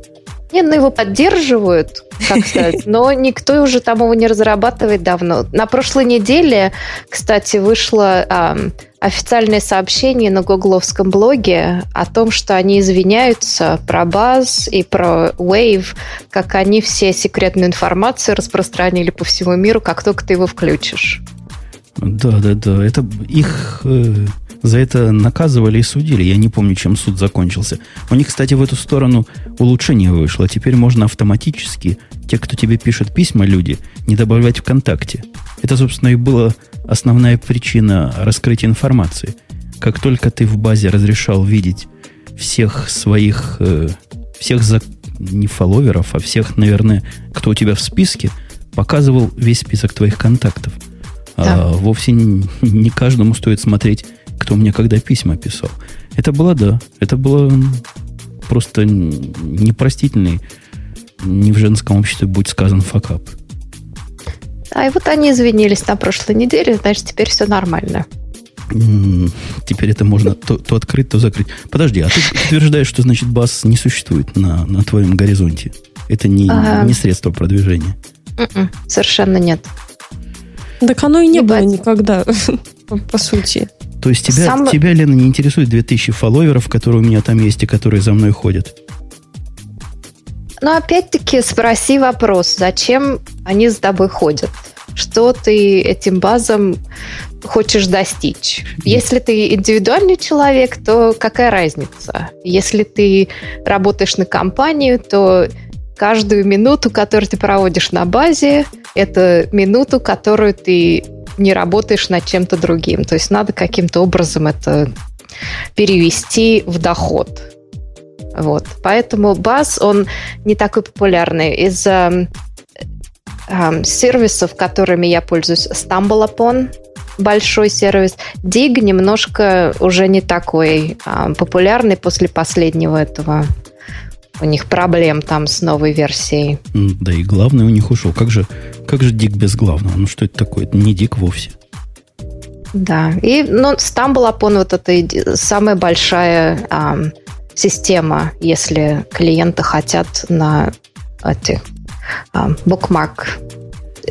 Нет, ну его поддерживают, как сказать, но никто уже там его не разрабатывает давно. На прошлой неделе, кстати, вышло а, официальное сообщение на гугловском блоге о том, что они извиняются про Buzz и про Wave, как они все секретную информацию распространили по всему миру, как только ты его включишь. Да, да, да. Это их э, за это наказывали и судили. Я не помню, чем суд закончился. У них, кстати, в эту сторону улучшение вышло. Теперь можно автоматически, те, кто тебе пишет письма, люди, не добавлять ВКонтакте. Это, собственно, и была основная причина раскрытия информации. Как только ты в базе разрешал видеть всех своих, э, всех за, не фолловеров, а всех, наверное, кто у тебя в списке, показывал весь список твоих контактов – да. А, вовсе не, не каждому стоит смотреть, кто мне когда письма писал. Это было, да, это было просто непростительный, не в женском обществе будет сказан факап. А и вот они извинились на прошлой неделе, значит, теперь все нормально. Теперь это можно то, то открыть, то закрыть. Подожди, а ты утверждаешь, что, значит, бас не существует на, на твоем горизонте? Это не, а... не средство продвижения? М-м, совершенно нет. Так оно и не, не было никогда, по сути. То есть тебя, Сам... тебя, Лена, не интересует 2000 фолловеров, которые у меня там есть и которые за мной ходят? Но опять-таки спроси вопрос, зачем они за тобой ходят? Что ты этим базам хочешь достичь? Если ты индивидуальный человек, то какая разница? Если ты работаешь на компанию, то каждую минуту, которую ты проводишь на базе, это минуту, которую ты не работаешь над чем-то другим. То есть надо каким-то образом это перевести в доход. Вот. Поэтому баз, он не такой популярный. Из-за э, сервисов, которыми я пользуюсь, StumbleUpon, большой сервис. Dig немножко уже не такой э, популярный после последнего этого у них проблем там с новой версией. Да и главный у них ушел. Как же, как же Дик без главного? Ну что это такое? Это не Дик вовсе. Да, и ну, StumbleUpon вот это самая большая а, система, если клиенты хотят на этих а, bookmark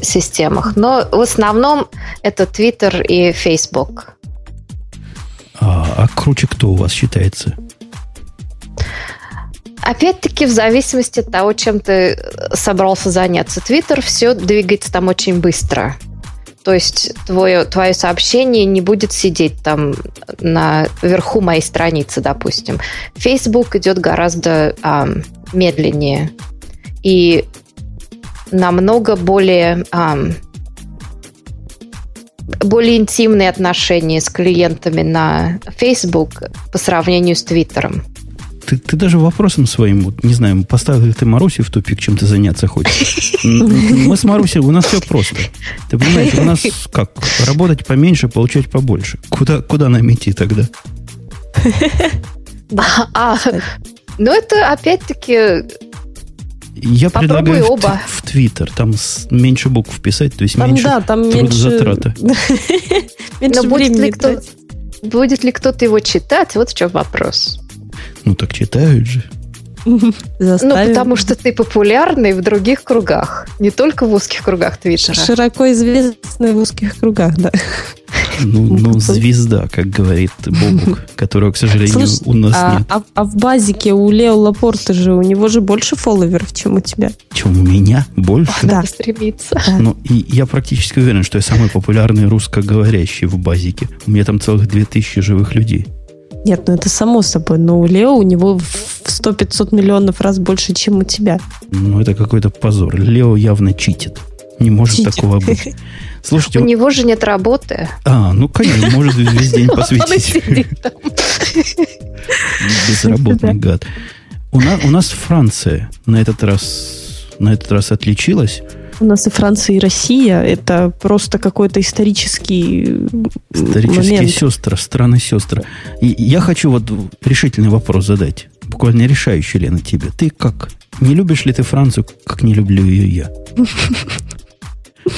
системах. Но в основном это Twitter и Facebook. А, а круче кто у вас считается? Опять-таки, в зависимости от того, чем ты э, собрался заняться. Твиттер все двигается там очень быстро. То есть твое, твое сообщение не будет сидеть там на верху моей страницы, допустим. Facebook идет гораздо а, медленнее и намного более а, более интимные отношения с клиентами на Facebook по сравнению с Твиттером. Ты, ты даже вопросом своим, вот, не знаю, поставил ли ты Маруси в тупик, чем ты заняться хочешь. Мы с Марусей, у нас все просто. Ты понимаешь, у нас как? Работать поменьше, получать побольше. Куда, куда нам идти тогда? А, ну, это опять-таки Я Попробуй предлагаю в оба. в Твиттер, там с- меньше букв писать, то есть Там, меньше да, там трудозатраты. меньше Но будет ли, кто, будет ли кто-то его читать? Вот в чем вопрос. Ну так читают же. Ну, потому что ты популярный в других кругах, не только в узких кругах Твиттера. Широко известный в узких кругах, да. Ну, ну, звезда, как говорит Бобук, которого, к сожалению, Слушай, у нас А, нет. а- а в базике у Лео Лапорта же, у него же больше фолловеров, чем у тебя. Чем у меня больше. Да. Надо стремиться. Ну, и я практически уверен, что я самый популярный русскоговорящий в базике. У меня там целых 2000 живых людей. Нет, ну это само собой, но у Лео у него в 100-500 миллионов раз больше, чем у тебя. Ну, это какой-то позор. Лео явно читит. Не может Читит. такого быть. Слушайте, У него же нет работы. а, ну, конечно, может весь день Он посвятить. Безработный гад. У нас, у нас Франция на этот раз на этот раз отличилась. У нас и Франция, и Россия. Это просто какой-то исторический Исторические момент. сестры, страны-сестры. И я хочу вот решительный вопрос задать. Буквально решающий, Лена, тебе. Ты как? Не любишь ли ты Францию, как не люблю ее я?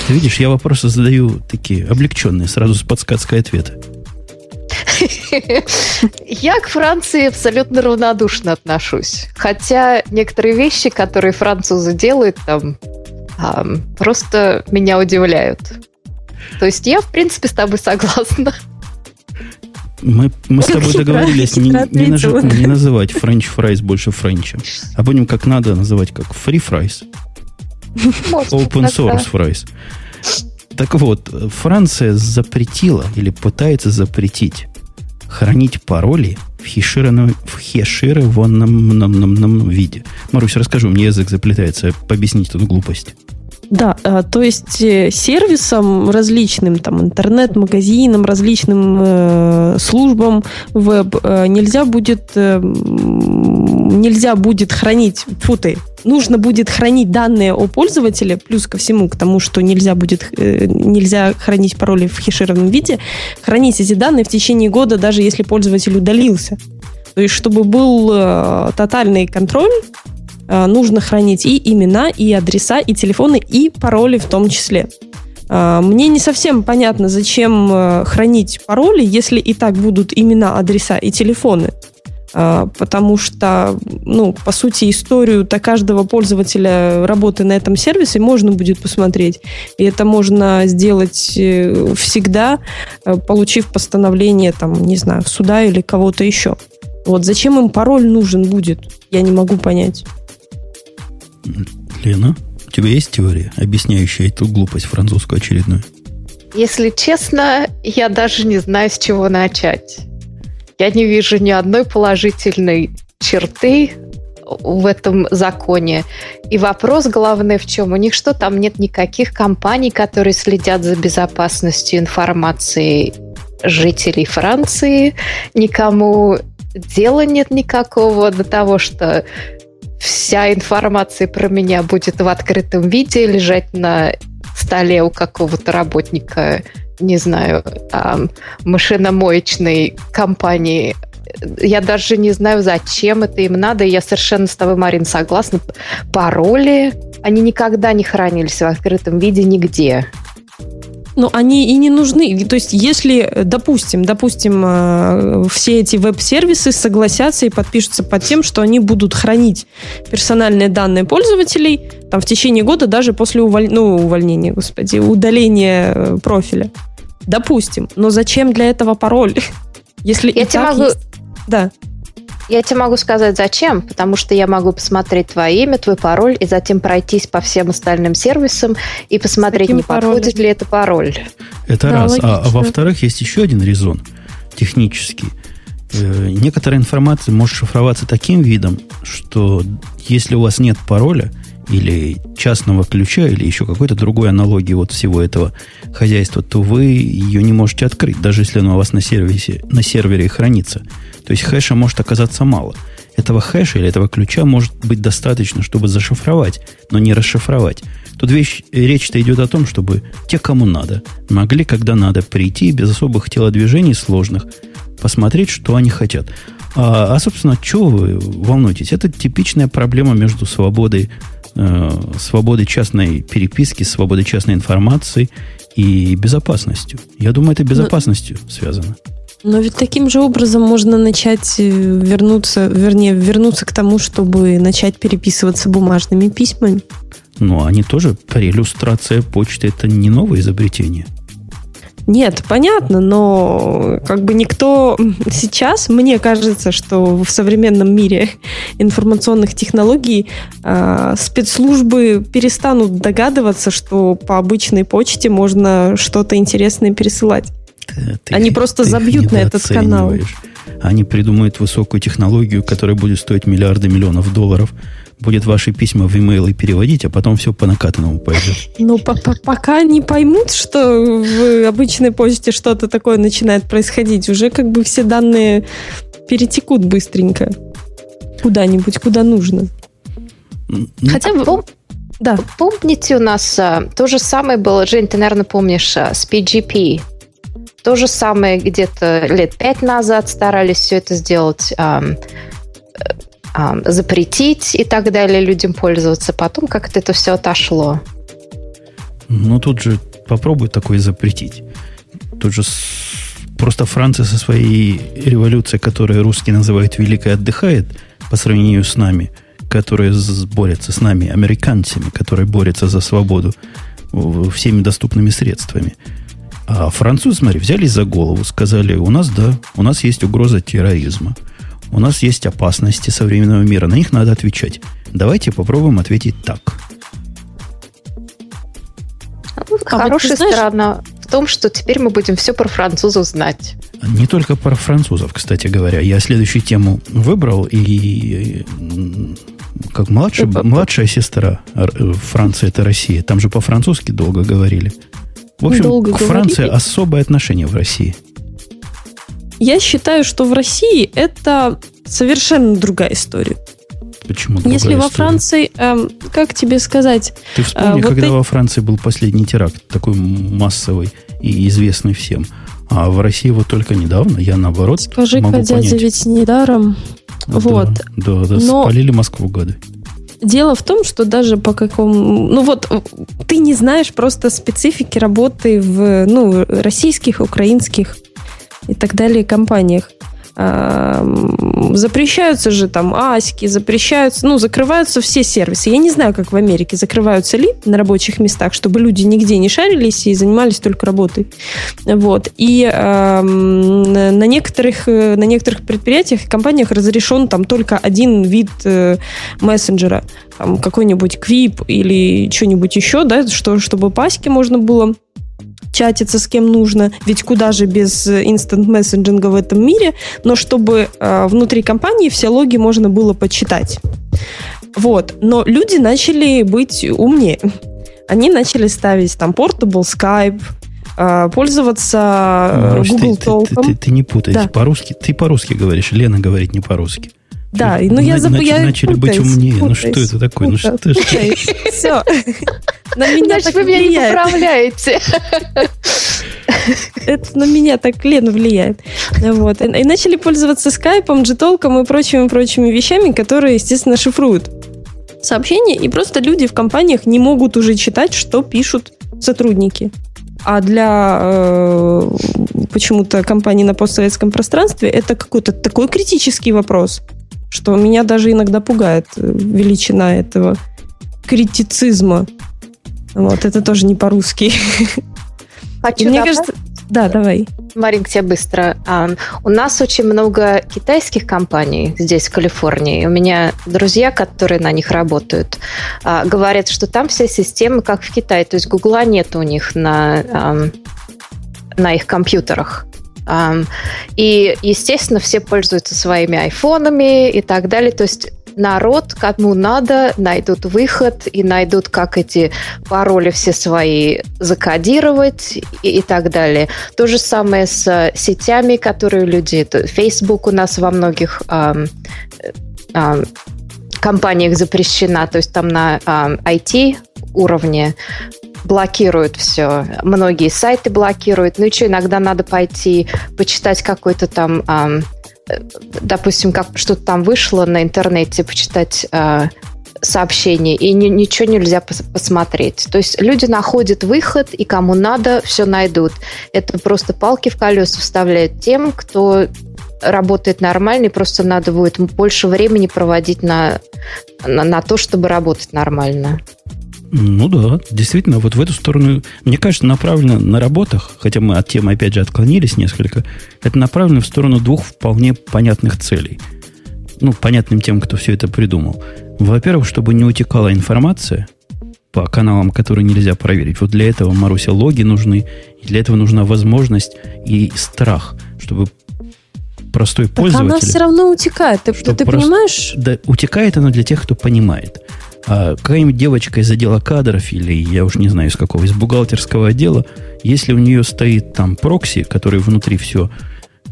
Ты видишь, я вопросы задаю такие облегченные, сразу с подсказкой ответа. Я к Франции абсолютно равнодушно отношусь. Хотя некоторые вещи, которые французы делают там, ам, просто меня удивляют. То есть я, в принципе, с тобой согласна. Мы, мы с тобой договорились не, не ответила. не называть french fries больше french'ем, а будем как надо называть как free fries. Может, Open source fries. Так вот, Франция запретила или пытается запретить хранить пароли в хешированном, виде. Марусь, расскажи, у меня язык заплетается, пообъяснить эту глупость. Да, а, то есть э, сервисам различным, там, интернет-магазинам, различным э, службам веб э, нельзя будет э, нельзя будет хранить, фу ты, нужно будет хранить данные о пользователе, плюс ко всему к тому, что нельзя будет э, нельзя хранить пароли в хешированном виде, хранить эти данные в течение года, даже если пользователь удалился. То есть, чтобы был э, тотальный контроль э, нужно хранить и имена, и адреса, и телефоны, и пароли в том числе. Э, Мне не совсем понятно, зачем э, хранить пароли, если и так будут имена, адреса и телефоны. Э, Потому что, ну, по сути, историю-то каждого пользователя работы на этом сервисе можно будет посмотреть. И это можно сделать э, всегда, э, получив постановление, там, не знаю, суда или кого-то еще. Вот зачем им пароль нужен будет, я не могу понять. Лена, у тебя есть теория, объясняющая эту глупость французскую очередную? Если честно, я даже не знаю, с чего начать. Я не вижу ни одной положительной черты в этом законе. И вопрос главный в чем? У них что, там нет никаких компаний, которые следят за безопасностью информации жителей Франции? Никому дела нет никакого до того, что вся информация про меня будет в открытом виде лежать на столе у какого-то работника, не знаю, машиномоечной компании. Я даже не знаю, зачем это им надо. Я совершенно с тобой, Марин, согласна. Пароли, они никогда не хранились в открытом виде нигде. Но они и не нужны. То есть, если, допустим, допустим, э, все эти веб-сервисы согласятся и подпишутся под тем, что они будут хранить персональные данные пользователей там, в течение года, даже после уволь... ну, увольнения, господи, удаления э, профиля. Допустим. Но зачем для этого пароль? Если Я и тебе так могу- есть- Да. Я тебе могу сказать, зачем. Потому что я могу посмотреть твое имя, твой пароль, и затем пройтись по всем остальным сервисам и посмотреть, не подходит паролем? ли это пароль. Это Да, раз. А, а во-вторых, есть еще один резон технический. Э, некоторая информация может шифроваться таким видом, что если у вас нет пароля или частного ключа, или еще какой-то другой аналогии вот всего этого хозяйства, то вы ее не можете открыть, даже если она у вас на, сервисе, на сервере хранится. То есть хэша может оказаться мало. Этого хэша или этого ключа может быть достаточно, чтобы зашифровать, но не расшифровать. Тут вещь, речь-то идет о том, чтобы те, кому надо, могли, когда надо, прийти без особых телодвижений сложных, посмотреть, что они хотят. А, а собственно, чего вы волнуетесь? Это типичная проблема между свободой э, свободой частной переписки, свободой частной информации и безопасностью. Я думаю, это безопасностью Но... связано. Но ведь таким же образом можно начать э, вернуться, вернее, вернуться к тому, чтобы начать переписываться бумажными письмами. Ну, они тоже, иллюстрация почты, это не новое изобретение. Нет, понятно, но как бы никто сейчас, мне кажется, что в современном мире информационных технологий э, спецслужбы перестанут догадываться, что по обычной почте можно что-то интересное пересылать. Ты, Они просто забьют на этот канал. Они придумают высокую технологию, которая будет стоить миллиарды миллионов долларов, будет ваши письма в имейлы переводить, а потом все по накатанному пойдет. Ну, пока не поймут, что в обычной почте что-то такое начинает происходить, уже как бы все данные перетекут быстренько куда-нибудь, куда нужно. Ну, Хотя бы... Пом... Да. Помните, у нас а, то же самое было, Жень, ты, наверное, помнишь, а, с PGP. То же самое где-то лет пять назад старались все это сделать. А, запретить и так далее людям пользоваться. Потом как-то это все отошло. Ну, тут же попробуй такое запретить. Тут же просто Франция со своей революцией, которую русские называют великой, отдыхает по сравнению с нами, которые борются с нами, американцами, которые борются за свободу всеми доступными средствами. А французы, смотри, взялись за голову, сказали, у нас, да, у нас есть угроза терроризма – у нас есть опасности современного мира, на них надо отвечать. Давайте попробуем ответить так. Ну, а хорошая знаешь... сторона в том, что теперь мы будем все про французов знать. Не только про французов, кстати говоря. Я следующую тему выбрал, и как младшая, младшая сестра Франции это Россия. Там же по-французски долго говорили. В общем, долго к Франции говорили. особое отношение в России. Я считаю, что в России это совершенно другая история. Почему Если во Франции, эм, как тебе сказать... Ты вспомни, э, вот когда и... во Франции был последний теракт, такой массовый и известный всем. А в России вот только недавно, я наоборот Скажи, могу дядя, понять. ведь недаром. Да, вот. Да, да, Но... спалили Москву годы. Дело в том, что даже по какому... Ну вот, ты не знаешь просто специфики работы в ну, российских, украинских и так далее компаниях. Запрещаются же там аськи, запрещаются, ну, закрываются все сервисы. Я не знаю, как в Америке закрываются ли на рабочих местах, чтобы люди нигде не шарились и занимались только работой. Вот. И э, на, некоторых, на некоторых предприятиях и компаниях разрешен там только один вид э, мессенджера. Там какой-нибудь Quip или что-нибудь еще, да, что, чтобы по аське можно было чатиться с кем нужно, ведь куда же без инстант мессенджинга в этом мире, но чтобы э, внутри компании все логи можно было почитать. Вот. Но люди начали быть умнее. Они начали ставить там Portable Skype, э, пользоваться э, Марусь, Google ты, Talk. Ты, ты, ты, ты не путай. Да. По-русски, ты по-русски говоришь, Лена говорит не по-русски. Да, ну я забыла. Я начали путаюсь, быть умнее. Путаюсь, ну что это такое? Путаюсь, ну что ты? Все. На меня Значит, вы меня не поправляете. Это на меня так Лена влияет. Вот. И начали пользоваться скайпом, джитолком и прочими-прочими вещами, которые, естественно, шифруют сообщения, и просто люди в компаниях не могут уже читать, что пишут сотрудники. А для э, почему-то компании на постсоветском пространстве это какой-то такой критический вопрос, что меня даже иногда пугает э, величина этого критицизма. Вот, это тоже не по-русски. Хочу мне кажется, да, давай. Марин, тебе быстро. А, у нас очень много китайских компаний здесь, в Калифорнии. У меня друзья, которые на них работают, а, говорят, что там вся система как в Китае. То есть Гугла нет у них на, на их компьютерах. И, естественно, все пользуются своими айфонами и так далее. То есть народ, кому надо, найдут выход и найдут, как эти пароли все свои закодировать и, и так далее. То же самое с сетями, которые люди... Facebook у нас во многих э, э, компаниях запрещена, то есть там на э, IT уровне блокируют все. Многие сайты блокируют. Ну и что, иногда надо пойти почитать какой-то там, э, допустим, как что-то там вышло на интернете, почитать э, сообщений, и ни, ничего нельзя пос посмотреть. То есть люди находят выход, и кому надо, все найдут. Это просто палки в колеса вставляет тем, кто работает нормально, и просто надо будет больше времени проводить на, на, на то, чтобы работать нормально. Ну да, действительно, вот в эту сторону, мне кажется, направлено на работах, хотя мы от темы опять же отклонились несколько, это направлено в сторону двух вполне понятных целей. Ну, понятным тем, кто все это придумал. Во-первых, чтобы не утекала информация по каналам, которые нельзя проверить. Вот для этого, Маруся, логи нужны, и для этого нужна возможность и страх, чтобы простой так пользователь... она все равно утекает, ты, ты просто, понимаешь? Да, утекает она для тех, кто понимает. А какая-нибудь девочка из отдела кадров, или я уж не знаю из какого, из бухгалтерского отдела, если у нее стоит там прокси, который внутри все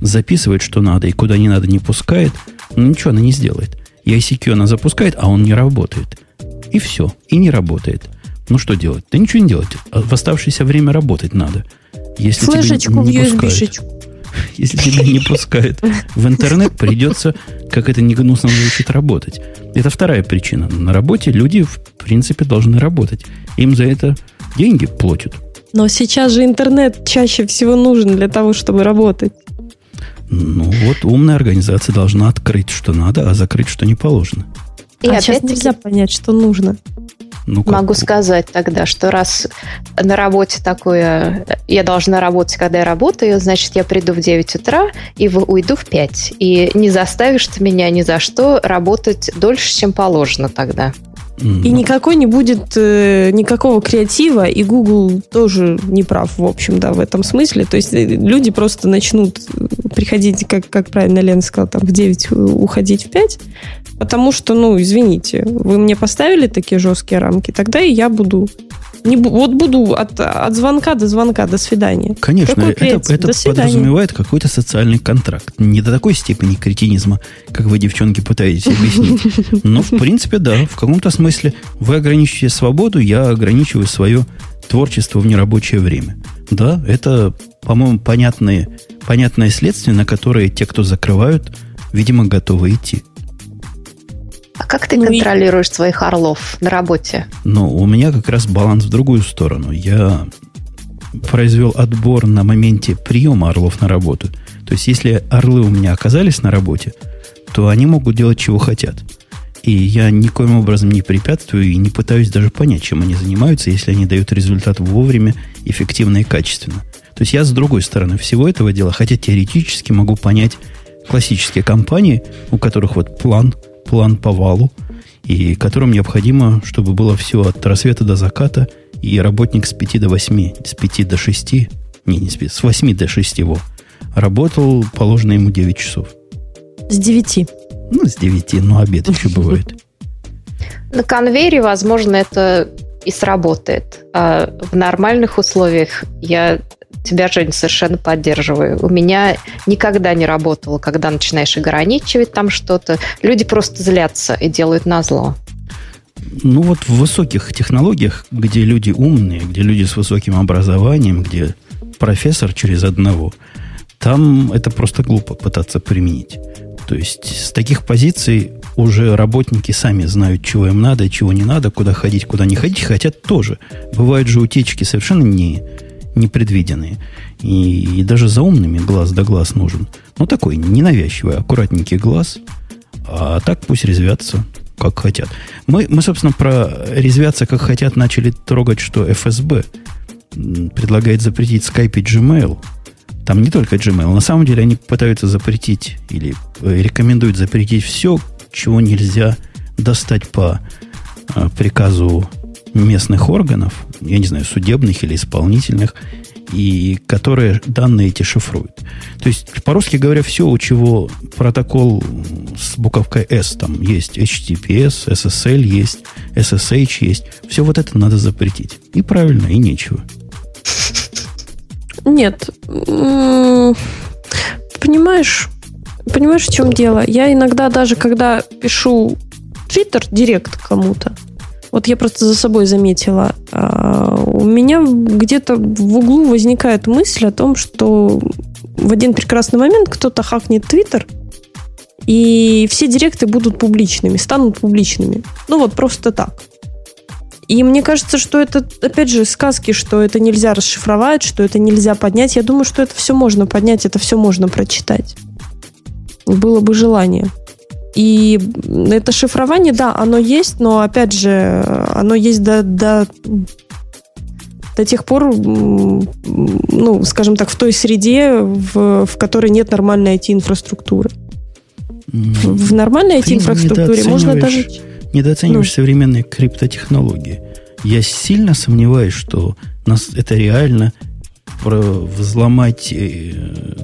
записывает, что надо, и куда не надо не пускает, ну ничего она не сделает. И ICQ она запускает, а он не работает. И все. И не работает. Ну что делать? Да ничего не делать. А в оставшееся время работать надо. Если Флешечку тебе не в USB-шечку. Если тебя не пускают в интернет, придется, как это не гнусно звучит, работать. Это вторая причина. На работе люди, в принципе, должны работать. Им за это деньги платят. Но сейчас же интернет чаще всего нужен для того, чтобы работать. Ну вот умная организация должна открыть, что надо, а закрыть, что не положено. И а сейчас нельзя понять, что нужно. Ну, Могу сказать тогда, что раз на работе такое, я должна работать, когда я работаю, значит, я приду в 9 утра и уйду в 5. И не заставишь ты меня ни за что работать дольше, чем положено тогда. И никакой не будет э, никакого креатива, и Google тоже не прав, в общем, да, в этом смысле. То есть э, люди просто начнут приходить, как, как правильно Лена сказала, там в 9 уходить в 5, потому что, ну, извините, вы мне поставили такие жесткие рамки, тогда и я буду не, вот буду от, от звонка до звонка, до свидания. Конечно, это, это подразумевает какой-то социальный контракт. Не до такой степени кретинизма, как вы, девчонки, пытаетесь объяснить. Но, в принципе, да, в каком-то смысле вы ограничиваете свободу, я ограничиваю свое творчество в нерабочее время. Да, это, по-моему, понятные, понятное следствие, на которое те, кто закрывают, видимо, готовы идти. А как ты ну, контролируешь и... своих орлов на работе? Ну, у меня как раз баланс в другую сторону. Я произвел отбор на моменте приема орлов на работу. То есть, если орлы у меня оказались на работе, то они могут делать, чего хотят. И я никоим образом не препятствую и не пытаюсь даже понять, чем они занимаются, если они дают результат вовремя, эффективно и качественно. То есть я с другой стороны всего этого дела, хотя теоретически могу понять классические компании, у которых вот план – план по валу, и которым необходимо, чтобы было все от рассвета до заката, и работник с 5 до 8, с 5 до 6, не, не с 5, с 8 до 6 его, работал положено ему 9 часов. С 9? Ну, с 9, но обед еще бывает. На конвейере, возможно, это и сработает. А в нормальных условиях я тебя, Жень, совершенно поддерживаю. У меня никогда не работало, когда начинаешь ограничивать там что-то. Люди просто злятся и делают на зло. Ну вот в высоких технологиях, где люди умные, где люди с высоким образованием, где профессор через одного, там это просто глупо пытаться применить. То есть с таких позиций уже работники сами знают, чего им надо, чего не надо, куда ходить, куда не ходить, хотят тоже. Бывают же утечки совершенно не, непредвиденные. И, и даже за умными глаз да глаз нужен. Ну, такой ненавязчивый, аккуратненький глаз. А так пусть резвятся, как хотят. Мы, мы, собственно, про резвятся, как хотят, начали трогать, что ФСБ предлагает запретить и Gmail. Там не только Gmail. На самом деле они пытаются запретить или э, рекомендуют запретить все, чего нельзя достать по э, приказу местных органов, я не знаю, судебных или исполнительных, и которые данные эти шифруют. То есть, по-русски говоря, все, у чего протокол с буковкой S, там есть HTTPS, SSL есть, SSH есть, все вот это надо запретить. И правильно, и нечего. Нет. Понимаешь, понимаешь, в чем дело? Я иногда даже, когда пишу Twitter директ кому-то, вот я просто за собой заметила. А, у меня где-то в углу возникает мысль о том, что в один прекрасный момент кто-то хакнет Твиттер и все директы будут публичными, станут публичными. Ну вот просто так. И мне кажется, что это, опять же, сказки, что это нельзя расшифровать, что это нельзя поднять. Я думаю, что это все можно поднять, это все можно прочитать. Было бы желание. И это шифрование, да, оно есть, но опять же, оно есть до, до, до тех пор, ну, скажем так, в той среде, в, в которой нет нормальной IT-инфраструктуры. В, в нормальной IT-инфраструктуре можно даже недооцениваешь ну. современные криптотехнологии. Я сильно сомневаюсь, что нас это реально взломать э,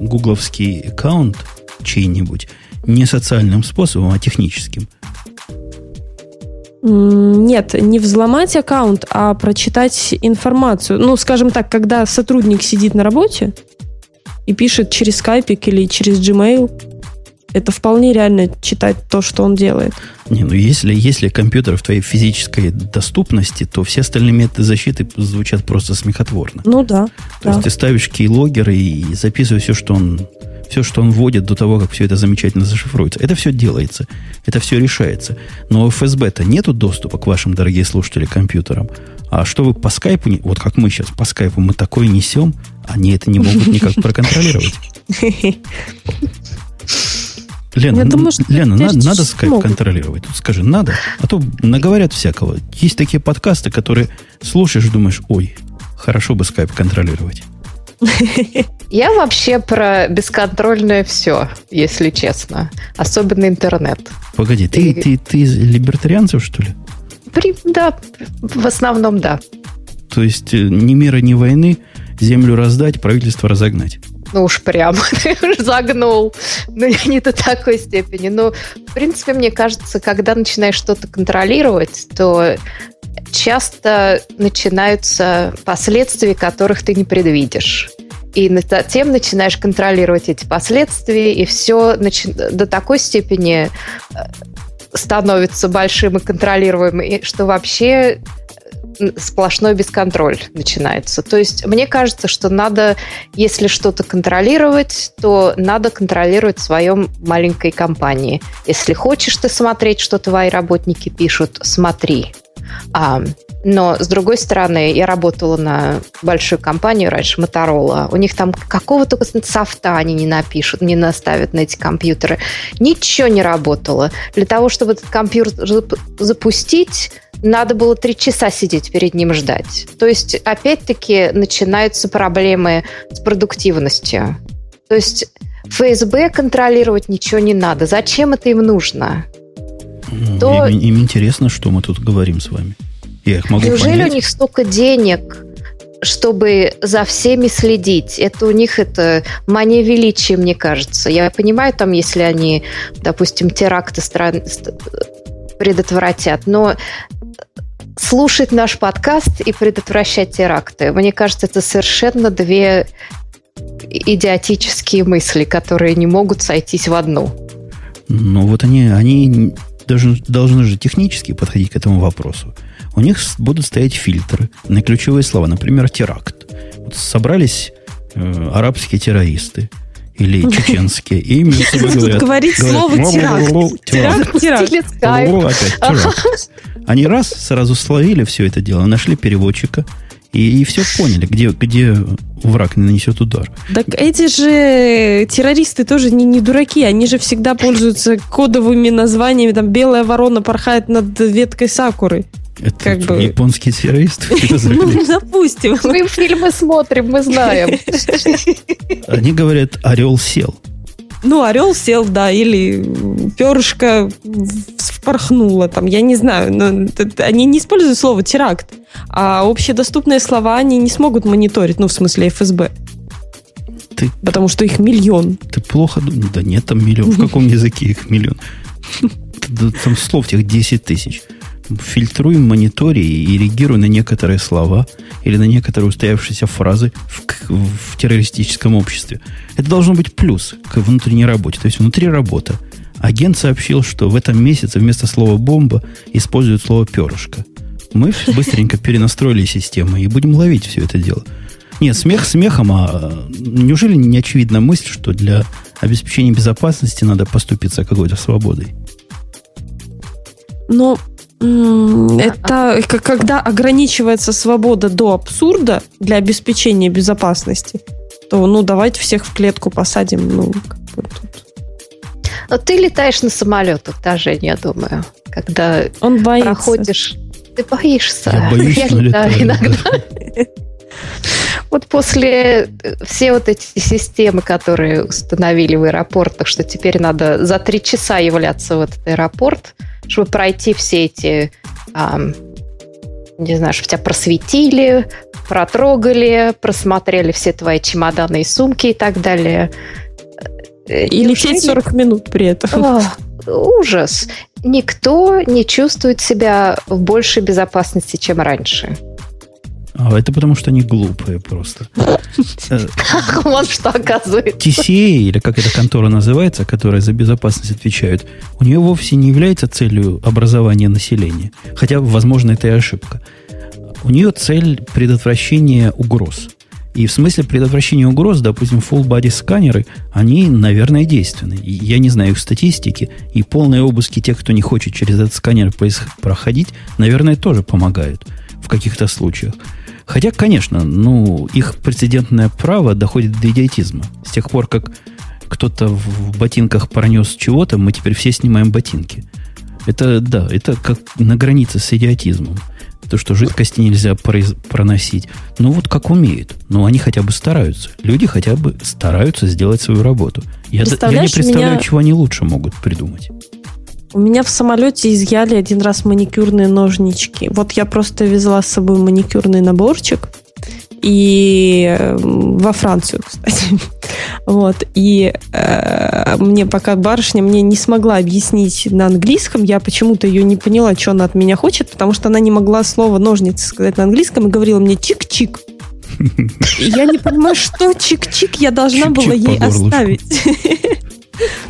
гугловский аккаунт чей-нибудь не социальным способом, а техническим. Нет, не взломать аккаунт, а прочитать информацию. Ну, скажем так, когда сотрудник сидит на работе и пишет через скайпик или через Gmail, это вполне реально читать то, что он делает. Не, ну если, если компьютер в твоей физической доступности, то все остальные методы защиты звучат просто смехотворно. Ну да. То да. есть ты ставишь кейлогер и записываешь все, что он все, что он вводит до того, как все это замечательно зашифруется. Это все делается, это все решается. Но у ФСБ-то нету доступа к вашим, дорогие слушатели, компьютерам. А что вы по скайпу, вот как мы сейчас по скайпу, мы такое несем, они это не могут никак проконтролировать. Лена, Я думаю, что Лена надо, надо скайп могут. контролировать. Тут скажи, надо. А то наговорят всякого. Есть такие подкасты, которые слушаешь, думаешь, ой, хорошо бы скайп контролировать. Я вообще про бесконтрольное все, если честно. Особенно интернет. Погоди, ты, И... ты, ты из либертарианцев, что ли? При, да, в основном да. То есть э, ни мира, ни войны, землю раздать, правительство разогнать ну уж прямо загнул. Ну, не до такой степени. Но, в принципе, мне кажется, когда начинаешь что-то контролировать, то часто начинаются последствия, которых ты не предвидишь. И затем начинаешь контролировать эти последствия, и все начи... до такой степени э, становится большим и контролируемым, что вообще сплошной бесконтроль начинается. То есть мне кажется, что надо, если что-то контролировать, то надо контролировать в своем маленькой компании. Если хочешь ты смотреть, что твои работники пишут, смотри. А, но, с другой стороны, я работала на большую компанию раньше, Motorola. У них там какого только софта они не напишут, не наставят на эти компьютеры. Ничего не работало. Для того, чтобы этот компьютер запустить, надо было три часа сидеть перед ним ждать. То есть, опять-таки, начинаются проблемы с продуктивностью. То есть, ФСБ контролировать ничего не надо. Зачем это им нужно? Ну, То... им, им интересно, что мы тут говорим с вами. Я их могу Неужели понять. у них столько денег, чтобы за всеми следить. Это у них это мания величия, мне кажется. Я понимаю, там, если они, допустим, теракты стран... предотвратят, но слушать наш подкаст и предотвращать теракты. Мне кажется, это совершенно две идиотические мысли, которые не могут сойтись в одну. Ну вот они, они должны, должны же технически подходить к этому вопросу. У них будут стоять фильтры на ключевые слова, например, теракт. Вот собрались э, арабские террористы – или чеченские, и собой говорят... Говорить слово теракт. Теракт, теракт. Они раз сразу словили все это дело, нашли переводчика, и, и все поняли, где, где враг не нанесет удар. Так эти же террористы тоже не, не дураки, они же всегда пользуются кодовыми названиями, там «Белая ворона порхает над веткой сакуры». Это как бы... японский террорист? Ну, допустим. Мы фильмы смотрим, мы знаем. Они говорят, орел сел. Ну, орел сел, да, или перышко впорхнуло, там, я не знаю. Но они не используют слово теракт, а общедоступные слова они не смогут мониторить, ну, в смысле ФСБ. Ты, Потому что их миллион. Ты плохо думаешь? Да нет, там миллион. В каком языке их миллион? Там слов тех 10 тысяч фильтруй, монитори и реагируй на некоторые слова или на некоторые устоявшиеся фразы в, в террористическом обществе. Это должно быть плюс к внутренней работе. То есть внутри работа. Агент сообщил, что в этом месяце вместо слова «бомба» используют слово «перышко». Мы быстренько перенастроили систему и будем ловить все это дело. Нет, смех смехом, а неужели не очевидна мысль, что для обеспечении безопасности надо поступиться какой-то свободой. Но это когда ограничивается свобода до абсурда для обеспечения безопасности, то ну давайте всех в клетку посадим. Ну, как бы тут. Но ты летаешь на самолетах даже, я думаю, когда Он боится. проходишь. Ты боишься. Я боюсь, я летаю, иногда. Вот после э, все вот эти системы, которые установили в аэропортах, что теперь надо за три часа являться в этот аэропорт, чтобы пройти все эти, ам, не знаю, чтобы тебя просветили, протрогали, просмотрели все твои чемоданы и сумки и так далее. Э, И лететь неужели- 40 минут при этом. О, ужас. Никто не чувствует себя в большей безопасности, чем раньше. А это потому, что они глупые просто. Э, Вот что оказывается. TCA, или как эта контора называется, которая за безопасность отвечает, у нее вовсе не является целью образования населения. Хотя, возможно, это и ошибка. У нее цель предотвращения угроз. И в смысле предотвращения угроз, допустим, full-body сканеры, они, наверное, действенны. И Я не знаю их статистики, и полные обыски тех, кто не хочет через этот сканер проходить, наверное, тоже помогают в каких-то случаях. Хотя, конечно, ну, их прецедентное право доходит до идиотизма. С тех пор, как кто-то в ботинках пронес чего-то, мы теперь все снимаем ботинки. Это, да, это как на границе с идиотизмом. То, что жидкости нельзя произ- проносить. Ну, вот как умеют. Ну, они хотя бы стараются. Люди хотя бы стараются сделать свою работу. Я, я не представляю, меня- чего они лучше могут придумать. У меня в самолете изъяли один раз маникюрные ножнички. Вот я просто везла с собой маникюрный наборчик. И э, во Францию, кстати. Вот. И э, мне пока барышня мне не смогла объяснить на английском, я почему-то ее не поняла, что она от меня хочет, потому что она не могла слово ножницы сказать на английском и говорила мне чик-чик. Я не понимаю, что чик-чик я должна была ей оставить.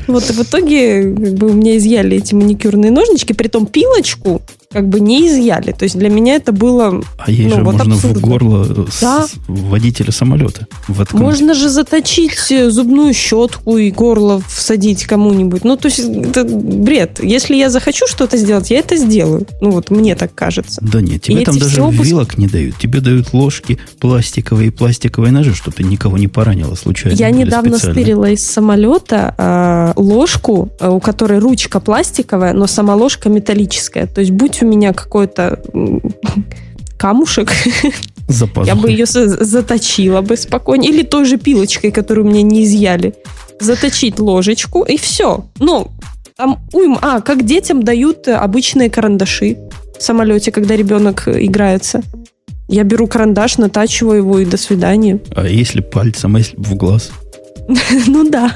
Вот, и в итоге как бы, у меня изъяли эти маникюрные ножнички, притом пилочку как бы не изъяли. То есть для меня это было... А ей Ну, же вот можно абсурдно. в горло с- Да. водителя самолета воткнуть. Можно же заточить э, зубную щетку и горло всадить кому-нибудь. Ну, то есть это бред. Если я захочу что-то сделать, я это сделаю. Ну, вот мне так кажется. Да нет, тебе И там даже обыски- вилок не дают. Тебе дают ложки пластиковые и пластиковые ножи, чтобы ты никого не поранила случайно. Я недавно специально. стырила из самолета э, ложку, э, у которой ручка пластиковая, но сама ложка металлическая. То есть будь у меня какой-то камушек, За я бы ее за- заточила бы спокойнее. Или той же пилочкой, которую мне не изъяли. Заточить ложечку, и все. Ну, там уйма. А, как детям дают э, обычные карандаши в самолете, когда ребенок э, играется. Я беру карандаш, натачиваю его, и до свидания. А если пальцем, а если в глаз? Ну да.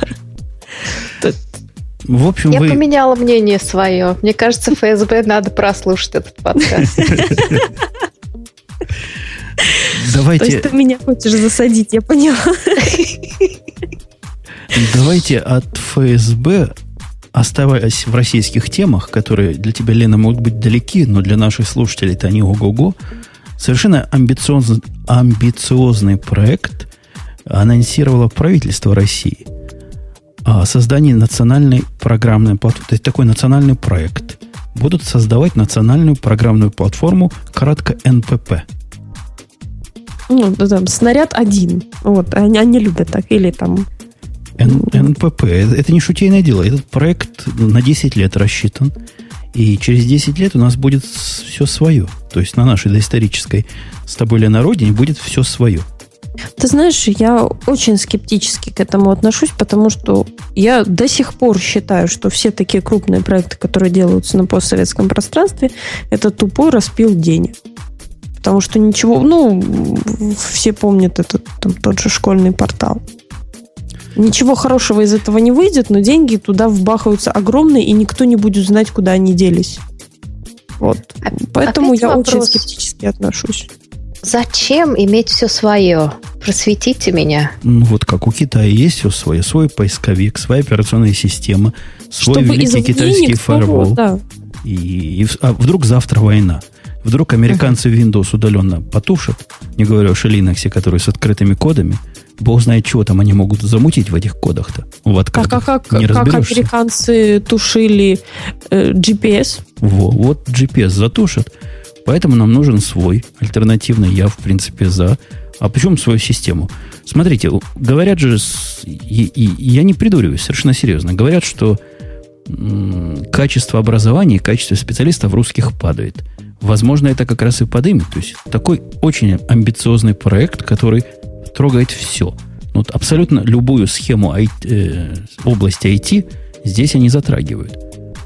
В общем, Я вы... поменяла мнение свое. Мне кажется, ФСБ надо прослушать этот подкаст. То Давайте, есть ты меня хочешь засадить, я поняла. давайте от ФСБ, оставаясь в российских темах, которые для тебя, Лена, могут быть далеки, но для наших слушателей это они ого-го, совершенно амбициозный, амбициозный проект анонсировало правительство России о создании национальной программной платформы. То есть такой национальный проект. Будут создавать национальную программную платформу, кратко НПП. Ну, там, снаряд один. Вот, они, они любят так. Или там... Н- НПП. Это не шутейное дело. Этот проект на 10 лет рассчитан. И через 10 лет у нас будет все свое. То есть на нашей доисторической с тобой Лена родине будет все свое. Ты знаешь, я очень скептически к этому отношусь, потому что я до сих пор считаю, что все такие крупные проекты, которые делаются на постсоветском пространстве, это тупой распил денег. Потому что ничего, ну, все помнят этот там, тот же школьный портал. Ничего хорошего из этого не выйдет, но деньги туда вбахаются огромные, и никто не будет знать, куда они делись. Вот. А- Поэтому опять я очень вопрос. скептически отношусь. Зачем иметь все свое? Просветите меня. Ну, вот как у Китая есть все свое. Свой поисковик, своя операционная система, свой Чтобы великий китайский фаервол. да. И, и а вдруг завтра война? Вдруг американцы Windows удаленно потушат, не говоря уж о Linux, которые с открытыми кодами, Бог знает, чего там они могут замутить в этих кодах-то. В а как, не как американцы тушили э, GPS? Во, вот GPS затушат. Поэтому нам нужен свой альтернативный. Я, в принципе, за. А почему свою систему? Смотрите, говорят же, и, и, я не придуриваюсь, совершенно серьезно. Говорят, что м, качество образования и качество специалистов русских падает. Возможно, это как раз и подымет. То есть такой очень амбициозный проект, который трогает все. Вот абсолютно любую схему IT, э, области IT здесь они затрагивают.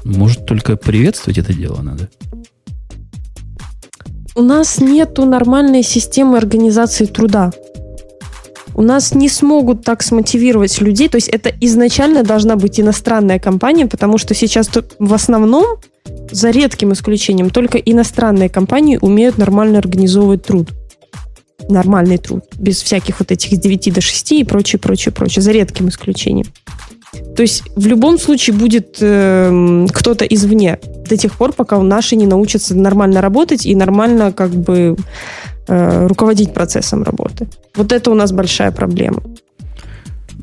Может, только приветствовать это дело надо? У нас нету нормальной системы организации труда. У нас не смогут так смотивировать людей. То есть это изначально должна быть иностранная компания, потому что сейчас в основном, за редким исключением, только иностранные компании умеют нормально организовывать труд нормальный труд, без всяких вот этих с 9 до 6 и прочее, прочее, прочее, за редким исключением. То есть в любом случае будет э, кто-то извне до тех пор, пока наши не научатся нормально работать и нормально как бы э, руководить процессом работы. Вот это у нас большая проблема.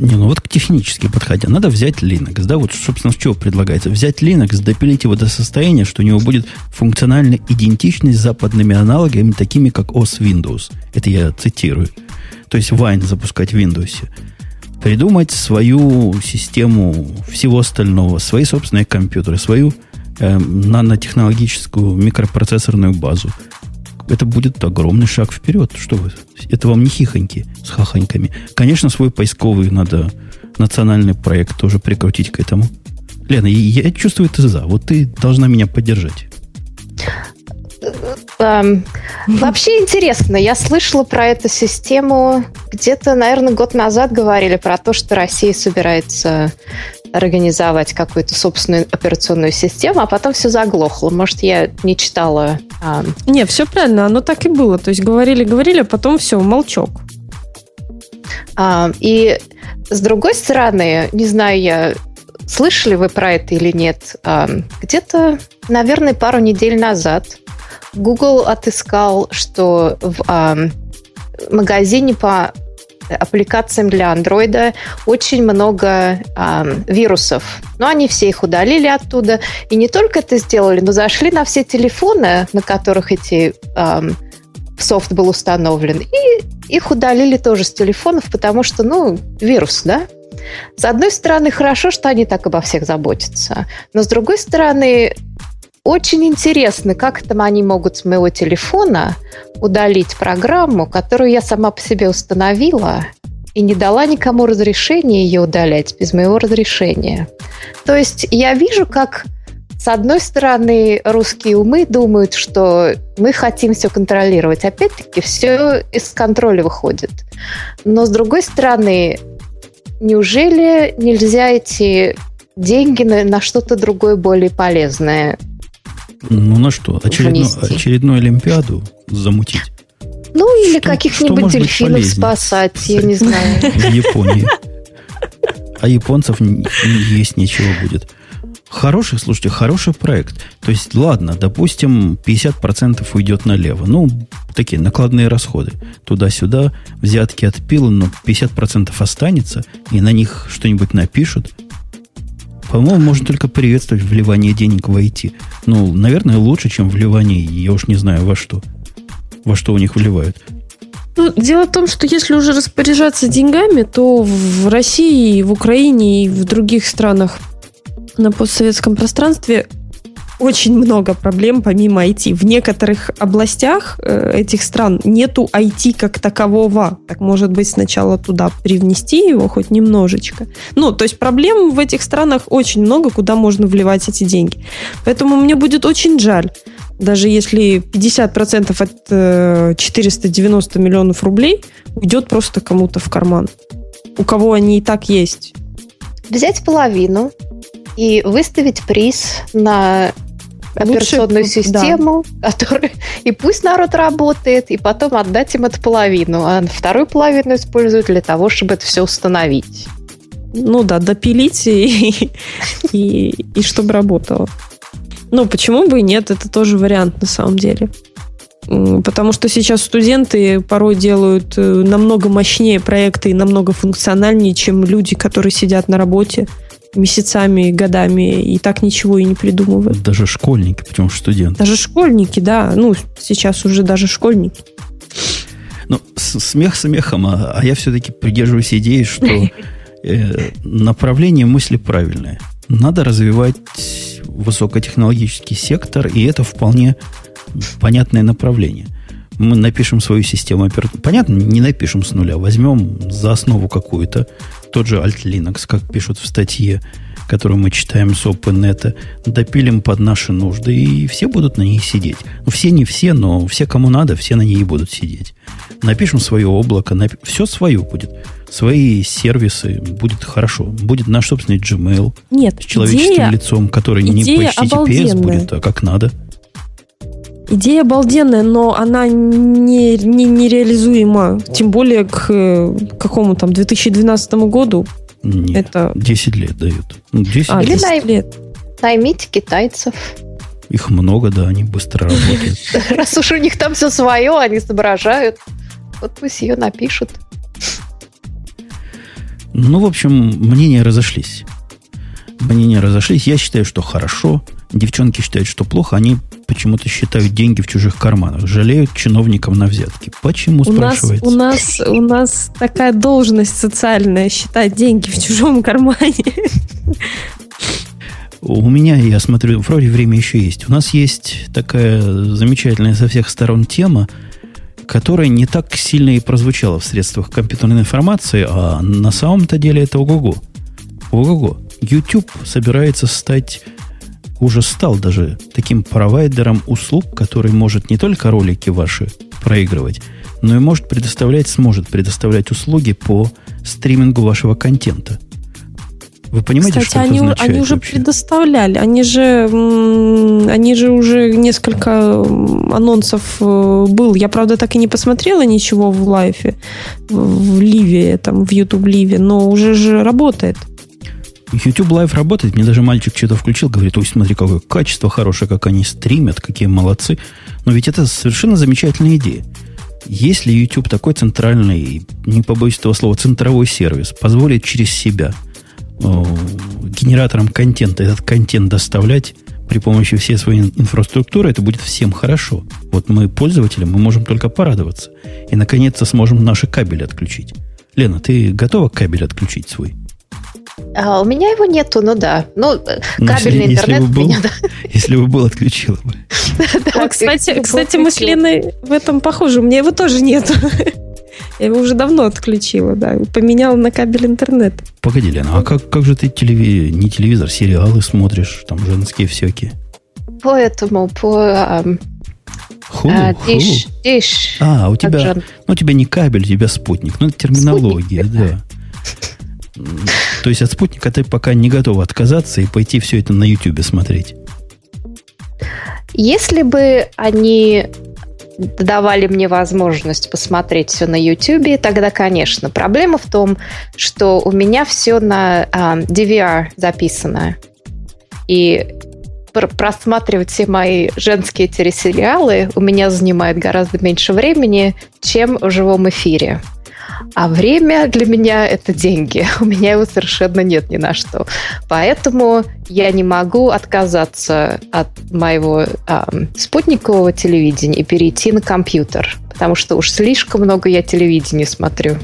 Не, ну вот к технически подходя, надо взять Linux, да, вот, собственно, что предлагается? Взять Linux, допилить его до состояния, что у него будет функциональная идентичность с западными аналогами, такими как OS Windows. Это я цитирую. То есть Wine запускать в Windows. Придумать свою систему всего остального, свои собственные компьютеры, свою э, нанотехнологическую микропроцессорную базу – это будет огромный шаг вперед. Что вы? Это вам не хихоньки с хахоньками. Конечно, свой поисковый надо национальный проект тоже прикрутить к этому. Лена, я чувствую, ты за. Вот ты должна меня поддержать. Эм, вообще интересно, я слышала про эту систему где-то, наверное, год назад говорили про то, что Россия собирается организовать какую-то собственную операционную систему, а потом все заглохло. Может, я не читала. А... Не, все правильно, оно так и было. То есть говорили, говорили, а потом все, молчок. А, и с другой стороны, не знаю, я слышали вы про это или нет, а, где-то, наверное, пару недель назад Google отыскал, что в а, магазине по аппликациям для андроида очень много э, вирусов. Но они все их удалили оттуда. И не только это сделали, но зашли на все телефоны, на которых эти э, софт был установлен, и их удалили тоже с телефонов, потому что, ну, вирус, да? С одной стороны, хорошо, что они так обо всех заботятся, но с другой стороны, очень интересно, как там они могут с моего телефона удалить программу, которую я сама по себе установила и не дала никому разрешения ее удалять без моего разрешения. То есть я вижу, как с одной стороны русские умы думают, что мы хотим все контролировать. Опять-таки все из контроля выходит. Но с другой стороны, неужели нельзя эти деньги на, на что-то другое более полезное ну на что? Очередно, очередную Олимпиаду замутить? Ну, или каких-нибудь дельфинов спасать, я не знаю. В Японии. А японцев есть ничего будет. Хороший, слушайте, хороший проект. То есть, ладно, допустим, 50% уйдет налево. Ну, такие накладные расходы. Туда-сюда, взятки от пила, но 50% останется, и на них что-нибудь напишут. По-моему, можно только приветствовать вливание денег в IT. Ну, наверное, лучше, чем вливание, я уж не знаю во что. Во что у них вливают. Ну, дело в том, что если уже распоряжаться деньгами, то в России, в Украине и в других странах на постсоветском пространстве очень много проблем помимо IT. В некоторых областях э, этих стран нету IT как такового. Так может быть сначала туда привнести его хоть немножечко. Ну, то есть проблем в этих странах очень много, куда можно вливать эти деньги. Поэтому мне будет очень жаль, даже если 50% от э, 490 миллионов рублей уйдет просто кому-то в карман. У кого они и так есть. Взять половину и выставить приз на операционную Лучше, систему, да. которая, и пусть народ работает, и потом отдать им эту половину, а вторую половину используют для того, чтобы это все установить. Ну да, допилить и, и, и чтобы работало. Ну, почему бы и нет, это тоже вариант на самом деле. Потому что сейчас студенты порой делают э, намного мощнее проекты и намного функциональнее, чем люди, которые сидят на работе месяцами, годами и так ничего и не придумывают. Даже школьники, причем студенты. Даже школьники, да. Ну, сейчас уже даже школьники. Ну, смех смехом, а, а я все-таки придерживаюсь идеи, что э, направление мысли правильное. Надо развивать высокотехнологический сектор, и это вполне понятное направление. Мы напишем свою систему операционной. Понятно, не напишем с нуля. Возьмем за основу какую-то, тот же Alt Linux, как пишут в статье, которую мы читаем с OpenNet, допилим под наши нужды, и все будут на ней сидеть. Ну, все не все, но все, кому надо, все на ней будут сидеть. Напишем свое облако, нап... все свое будет. Свои сервисы, будет хорошо. Будет наш собственный Gmail Нет, с человеческим идея, лицом, который не по HTTPS будет, а как надо. Идея обалденная, но она не, не, нереализуема. Тем более к, к какому там 2012 году. Нет, это... 10 лет дают. 10 ну, а, 10 лет. лет. Наймите китайцев. Их много, да, они быстро работают. Раз уж у них там все свое, они соображают. Вот пусть ее напишут. Ну, в общем, мнения разошлись. Мнения разошлись. Я считаю, что хорошо. Девчонки считают, что плохо. Они почему-то считают деньги в чужих карманах, жалеют чиновникам на взятки. Почему, у спрашивается? Нас, у, нас, у нас такая должность социальная, считать деньги в чужом кармане. У меня, я смотрю, вроде время еще есть. У нас есть такая замечательная со всех сторон тема, которая не так сильно и прозвучала в средствах компьютерной информации, а на самом-то деле это ого-го. Ого-го. YouTube собирается стать уже стал даже таким провайдером услуг, который может не только ролики ваши проигрывать, но и может предоставлять, сможет предоставлять услуги по стримингу вашего контента. Вы понимаете, Кстати, что они, это означает они уже вообще? предоставляли. Они же, они же уже несколько анонсов э, был. Я, правда, так и не посмотрела ничего в лайфе, в ливе, там, в YouTube ливе, но уже же работает. YouTube Live работает. Мне даже мальчик что-то включил, говорит, ой, смотри, какое качество хорошее, как они стримят, какие молодцы. Но ведь это совершенно замечательная идея. Если YouTube такой центральный, не побоюсь этого слова, центровой сервис, позволит через себя о, генераторам контента этот контент доставлять при помощи всей своей инфраструктуры, это будет всем хорошо. Вот мы, пользователи, мы можем только порадоваться. И, наконец-то, сможем наши кабели отключить. Лена, ты готова кабель отключить свой? А, у меня его нету, ну да. Ну, ну кабельный если, интернет если у меня, да. Если бы был, отключила бы. Да, кстати, кстати, мы с Леной в этом похожи. У меня его тоже нету. Я его уже давно отключила, да. Поменяла на кабель интернет. Погоди, Лена, а как, как же ты телеви... не телевизор, сериалы смотришь, там женские всякие? По этому, по... Хулу, а, диш, диш. А, у тебя, ну, у тебя не кабель, у тебя спутник. Ну, это терминология, спутник, да. То есть от спутника ты пока не готова отказаться и пойти все это на YouTube смотреть? Если бы они давали мне возможность посмотреть все на YouTube, тогда, конечно. Проблема в том, что у меня все на а, DVR записано. И просматривать все мои женские телесериалы у меня занимает гораздо меньше времени, чем в живом эфире. А время для меня это деньги. У меня его совершенно нет ни на что. Поэтому я не могу отказаться от моего э, спутникового телевидения и перейти на компьютер. Потому что уж слишком много я телевидения смотрю.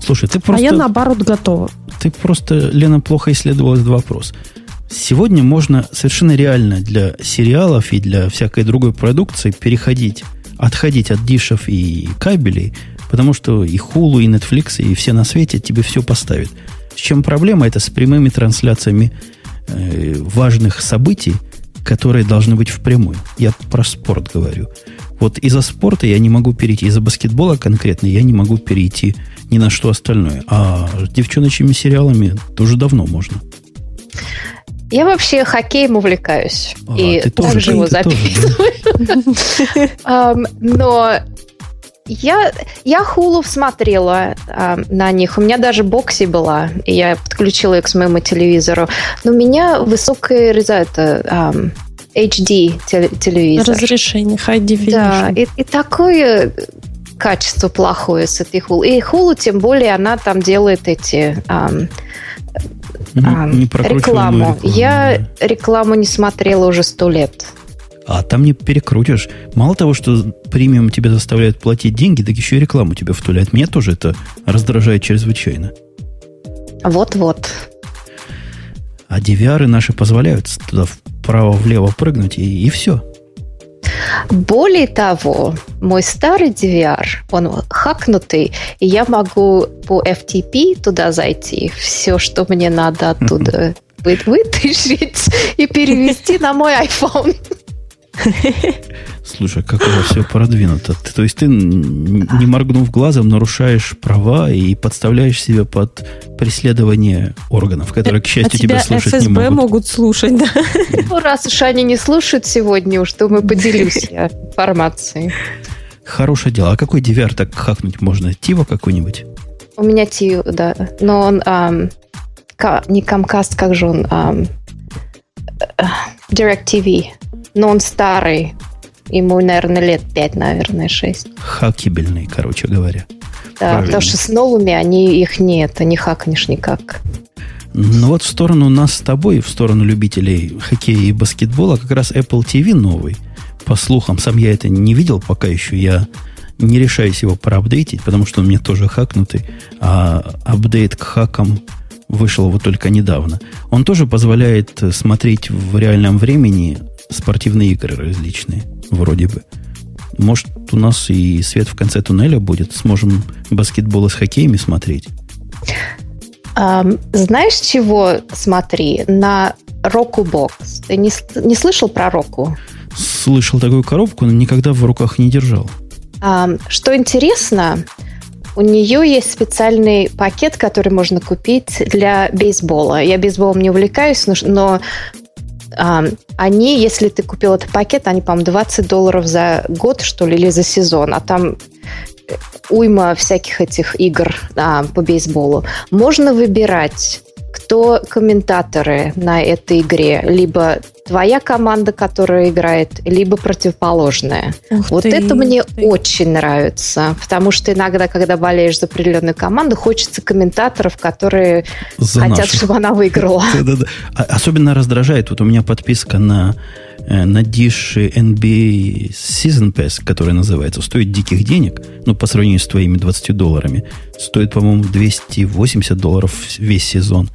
Слушай, ты просто... А я наоборот готова. Ты просто, Лена, плохо исследовала этот вопрос. Сегодня можно совершенно реально для сериалов и для всякой другой продукции переходить, отходить от дишев и кабелей Потому что и Hulu, и Netflix, и все на свете тебе все поставят. С чем проблема? Это с прямыми трансляциями э, важных событий, которые должны быть впрямую. Я про спорт говорю. Вот из-за спорта я не могу перейти, из-за баскетбола конкретно я не могу перейти ни на что остальное. А девчоночьими сериалами тоже давно можно. Я вообще хоккеем увлекаюсь. А, и также его записываю. Но я, я Hulu смотрела а, на них. У меня даже бокси была. И я подключила их к моему телевизору. Но у меня высокая это, а, HD телевизор. Разрешение, high definition. Да, и, и такое качество плохое с этой Hulu. И Hulu, тем более, она там делает эти... Um, не, не рекламу. рекламу. Я рекламу не смотрела уже сто лет. А там не перекрутишь. Мало того, что премиум тебя заставляет платить деньги, так еще и рекламу тебе втуляет. Меня тоже это раздражает чрезвычайно. Вот-вот. А DVR наши позволяют туда вправо-влево прыгнуть, и, и все. Более того, мой старый DVR, он хакнутый, и я могу по FTP туда зайти, все, что мне надо оттуда вытащить и перевести на мой iPhone. Слушай, как у вас все продвинуто. Ты, то есть ты, не моргнув глазом, нарушаешь права и подставляешь себя под преследование органов, которые, к счастью, а тебя, тебя слушать ФСБ не могут. могут слушать, да? Ну, раз уж они не слушают сегодня, уж то мы поделюсь я информацией. Хорошее дело. А какой DVR так хакнуть можно? Тиво какой-нибудь? У меня Тиво, да. Но он ам, не Comcast, как же он? Ам, э, DirecTV но он старый. Ему, наверное, лет 5, наверное, 6. Хакибельный, короче говоря. Да, Правильно. потому что с новыми они их нет, не хакнешь никак. Ну вот в сторону нас с тобой, в сторону любителей хоккея и баскетбола, как раз Apple TV новый. По слухам, сам я это не видел пока еще. Я не решаюсь его проапдейтить, потому что он мне тоже хакнутый. А апдейт к хакам вышел вот только недавно. Он тоже позволяет смотреть в реальном времени спортивные игры различные, вроде бы. Может, у нас и свет в конце туннеля будет. Сможем баскетбол с хоккеями смотреть. Знаешь, чего смотри? На Roku Box. Ты не, не слышал про Roku? Слышал такую коробку, но никогда в руках не держал. Что интересно, у нее есть специальный пакет, который можно купить для бейсбола. Я бейсболом не увлекаюсь, но они, если ты купил этот пакет, они, по-моему, 20 долларов за год, что ли, или за сезон, а там э, уйма всяких этих игр а, по бейсболу. Можно выбирать кто комментаторы на этой игре. Либо твоя команда, которая играет, либо противоположная. Ух вот ты, это мне ты. очень нравится, потому что иногда, когда болеешь за определенную команду, хочется комментаторов, которые за хотят, наших. чтобы она выиграла. А, особенно раздражает, вот у меня подписка на на Dish NBA Season Pass, который называется, стоит диких денег, ну, по сравнению с твоими 20 долларами, стоит, по-моему, 280 долларов весь сезон.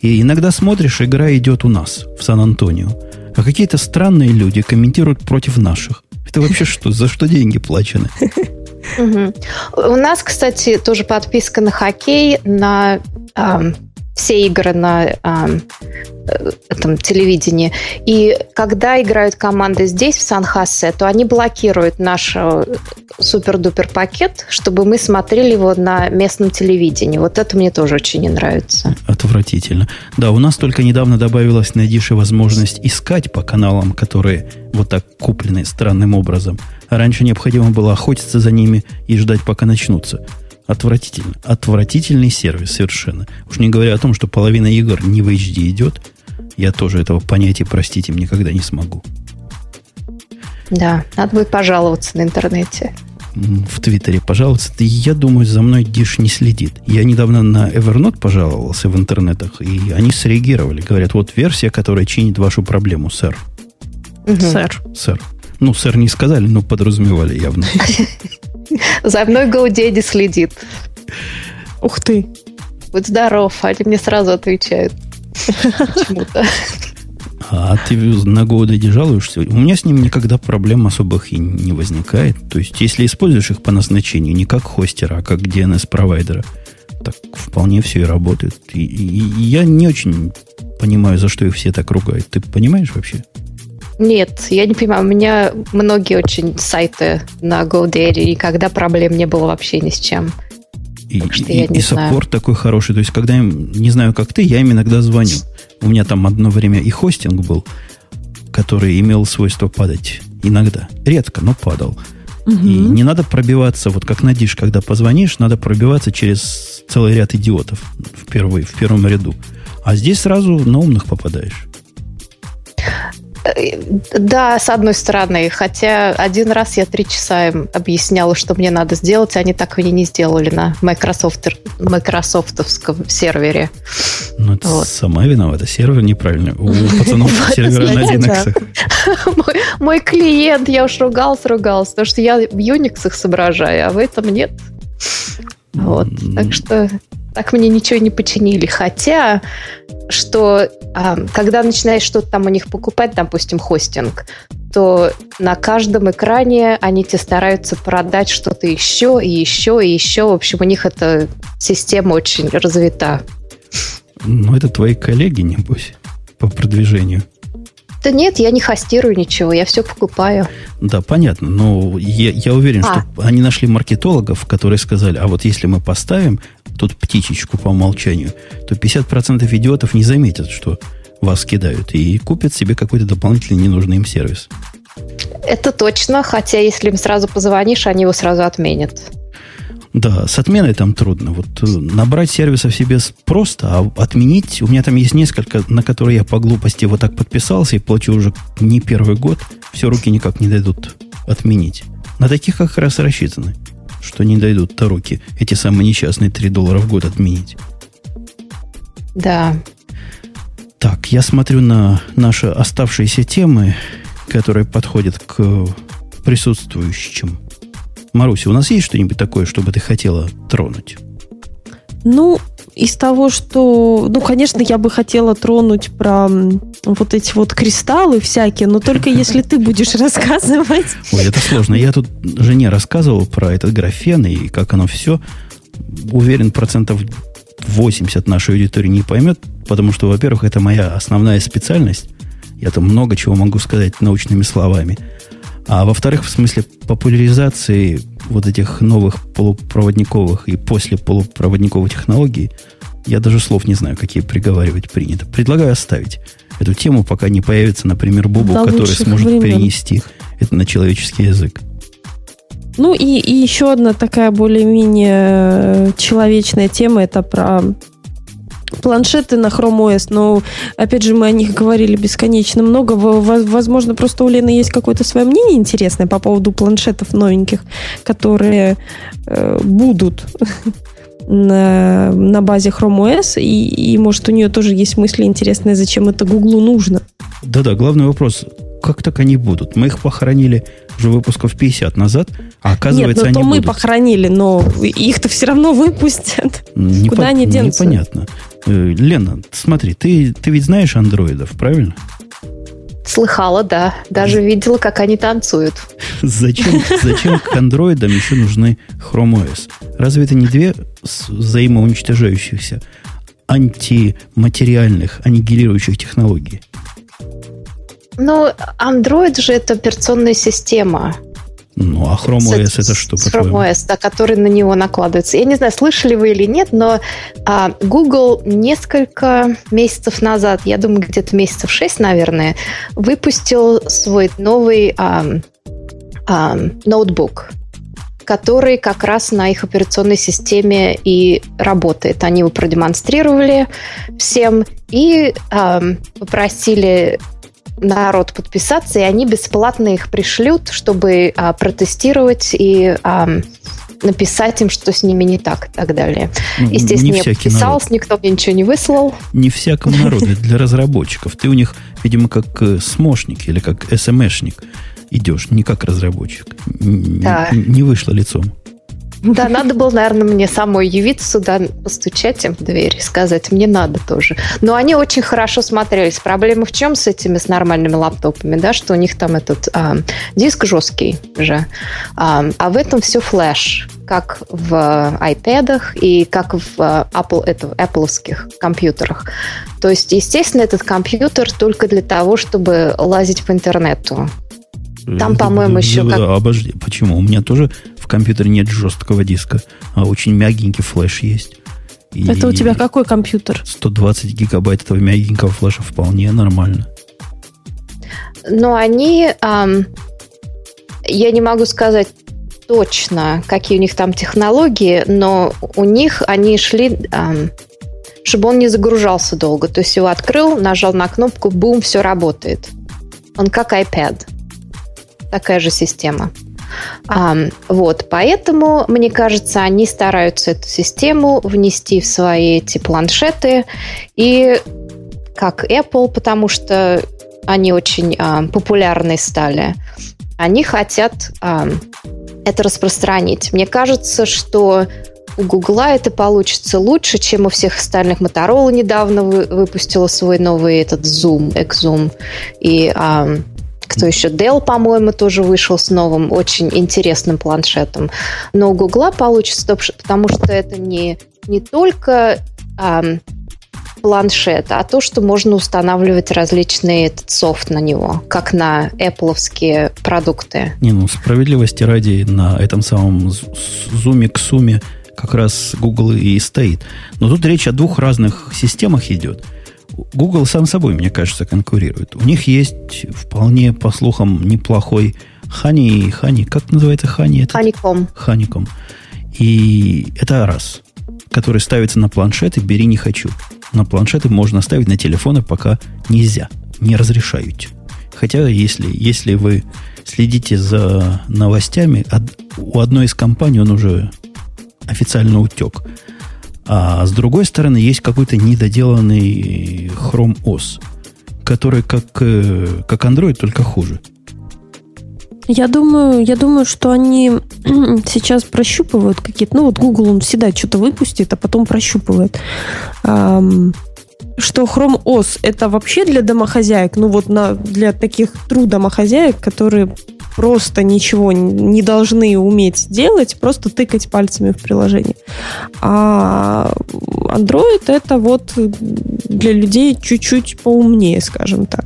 И иногда смотришь, игра идет у нас, в Сан-Антонио. А какие-то странные люди комментируют против наших. Это вообще что? За что деньги плачены? У нас, кстати, тоже подписка на хоккей, на все игры на э, этом телевидении. И когда играют команды здесь, в Сан-Хосе, то они блокируют наш э, супер-дупер пакет, чтобы мы смотрели его на местном телевидении. Вот это мне тоже очень не нравится. Отвратительно. Да, у нас только недавно добавилась на Дише возможность искать по каналам, которые вот так куплены странным образом. Раньше необходимо было охотиться за ними и ждать, пока начнутся. Отвратительно. Отвратительный сервис совершенно. Уж не говоря о том, что половина игр не в HD идет. Я тоже этого понятия, простить им никогда не смогу. Да, надо будет пожаловаться на интернете. В Твиттере пожаловаться. Я думаю, за мной Диш не следит. Я недавно на Evernote пожаловался в интернетах, и они среагировали. Говорят, вот версия, которая чинит вашу проблему, сэр. Угу. Сэр. Сэр. Ну, сэр не сказали, но подразумевали явно. За мной GoDaddy следит. Ух ты. Будь здоров, они мне сразу отвечают. Почему-то. А ты на GoDaddy жалуешься? У меня с ним никогда проблем особых и не возникает. То есть, если используешь их по назначению, не как хостера, а как DNS-провайдера, так вполне все и работает. И, и, и я не очень понимаю, за что их все так ругают. Ты понимаешь вообще? Нет, я не понимаю. У меня многие очень сайты на GoDaddy, никогда проблем не было вообще ни с чем. И, и, я не и саппорт такой хороший. То есть, когда я не знаю, как ты, я им иногда звоню. У меня там одно время и хостинг был, который имел свойство падать. Иногда. Редко, но падал. Угу. И не надо пробиваться, вот как Надиш, когда позвонишь, надо пробиваться через целый ряд идиотов в, первый, в первом ряду. А здесь сразу на умных попадаешь. Да, с одной стороны. Хотя один раз я три часа им объясняла, что мне надо сделать, а они так и не сделали на Microsoft, майкрософтовском сервере. Ну, это вот. сама виновата. Сервер неправильный. У пацанов сервера на Linux. Мой клиент, я уж ругался, ругался, потому что я в Unix их соображаю, а в этом нет. Вот. Так что так мне ничего не починили. Хотя, что а, когда начинаешь что-то там у них покупать, допустим, хостинг, то на каждом экране они тебе стараются продать что-то еще и еще и еще. В общем, у них эта система очень развита. Ну, это твои коллеги, небось, по продвижению. Да нет, я не хостирую ничего, я все покупаю. Да, понятно, но я, я уверен, а. что они нашли маркетологов, которые сказали, а вот если мы поставим тут птичечку по умолчанию, то 50% идиотов не заметят, что вас кидают, и купят себе какой-то дополнительный ненужный им сервис. Это точно, хотя если им сразу позвонишь, они его сразу отменят. Да, с отменой там трудно. Вот э, набрать сервисов себе просто, а отменить... У меня там есть несколько, на которые я по глупости вот так подписался и плачу уже не первый год. Все руки никак не дойдут отменить. На таких как раз рассчитаны, что не дойдут-то руки эти самые несчастные 3 доллара в год отменить. Да. Так, я смотрю на наши оставшиеся темы, которые подходят к присутствующим. Маруся, у нас есть что-нибудь такое, чтобы ты хотела тронуть? Ну, из того, что... Ну, конечно, я бы хотела тронуть про вот эти вот кристаллы всякие, но только если ты будешь рассказывать. Ой, это сложно. Я тут жене рассказывал про этот графен и как оно все. Уверен, процентов 80 нашей аудитории не поймет, потому что, во-первых, это моя основная специальность. Я там много чего могу сказать научными словами – а во-вторых, в смысле популяризации вот этих новых полупроводниковых и после полупроводниковых технологий, я даже слов не знаю, какие приговаривать принято. Предлагаю оставить эту тему, пока не появится, например, Бубу, который сможет времен. перенести это на человеческий язык. Ну и, и еще одна такая более-менее человечная тема, это про планшеты на Chrome OS, но, опять же, мы о них говорили бесконечно много. Возможно, просто у Лены есть какое-то свое мнение интересное по поводу планшетов новеньких, которые э, будут на, на базе Chrome OS, и, и, может, у нее тоже есть мысли интересные, зачем это Гуглу нужно. Да-да, главный вопрос, как так они будут? Мы их похоронили уже выпусков 50 назад, а оказывается, Нет, ну, то они мы похоронили, но их-то все равно выпустят. Не Куда по- они денутся? Непонятно. Э, Лена, смотри, ты, ты ведь знаешь андроидов, правильно? Слыхала, да. Даже видела, как они танцуют. Зачем, зачем к андроидам еще нужны Chrome OS? Разве это не две взаимоуничтожающихся антиматериальных, аннигилирующих технологий? Ну, Android же это операционная система. Ну, а Chrome OS это что? Chrome OS, да, который на него накладывается. Я не знаю, слышали вы или нет, но а, Google несколько месяцев назад, я думаю, где-то месяцев шесть, наверное, выпустил свой новый а, а, ноутбук который как раз на их операционной системе и работает. Они его продемонстрировали всем и э, попросили народ подписаться, и они бесплатно их пришлют, чтобы а, протестировать и а, написать им, что с ними не так и так далее. Ну, Естественно, не я подписался, народ. никто мне ничего не выслал. Не всякому народу, для разработчиков. Ты у них, видимо, как э, смошник или как СМшник идешь, не как разработчик. Да. Не вышло лицом. Да, надо было, наверное, мне самой явиться сюда, постучать им в дверь и сказать, мне надо тоже. Но они очень хорошо смотрелись. Проблема в чем с этими, с нормальными лаптопами, да, что у них там этот а, диск жесткий же, а, а в этом все флеш, как в iPad и как в а, Apple, это, Apple компьютерах. То есть, естественно, этот компьютер только для того, чтобы лазить по интернету. Там, по-моему, еще как... Обожди, почему? У меня тоже компьютере нет жесткого диска, а очень мягенький флеш есть. И Это у тебя какой компьютер? 120 гигабайт этого мягенького флеша вполне нормально. Но они... Эм, я не могу сказать точно, какие у них там технологии, но у них они шли... Эм, чтобы он не загружался долго. То есть его открыл, нажал на кнопку, бум, все работает. Он как iPad. Такая же система. А, вот, поэтому, мне кажется, они стараются эту систему внести в свои эти планшеты. И как Apple, потому что они очень а, популярны стали, они хотят а, это распространить. Мне кажется, что у Гугла это получится лучше, чем у всех остальных. Motorola недавно вы, выпустила свой новый этот Zoom, Exzoom. И а, кто еще? Dell, по-моему, тоже вышел с новым очень интересным планшетом. Но у Гугла получится, потому что это не, не только а, планшет, а то, что можно устанавливать различные этот софт на него, как на Apple продукты. Не, ну, справедливости ради на этом самом Zoom к сумме как раз Google и стоит. Но тут речь о двух разных системах идет. Google сам собой, мне кажется, конкурирует. У них есть вполне, по слухам, неплохой Honey, Honey, как называется Honey? Honeycomb. Honeycomb. И это раз, который ставится на планшеты, бери не хочу. На планшеты можно ставить, на телефоны пока нельзя, не разрешают. Хотя, если, если вы следите за новостями, у одной из компаний он уже официально утек. А с другой стороны, есть какой-то недоделанный Chrome OS, который как, э, как Android, только хуже. Я думаю, я думаю, что они сейчас прощупывают какие-то... Ну, вот Google, он всегда что-то выпустит, а потом прощупывает. что Chrome OS это вообще для домохозяек, ну вот на, для таких true домохозяек, которые просто ничего не должны уметь делать, просто тыкать пальцами в приложение. А Android это вот для людей чуть-чуть поумнее, скажем так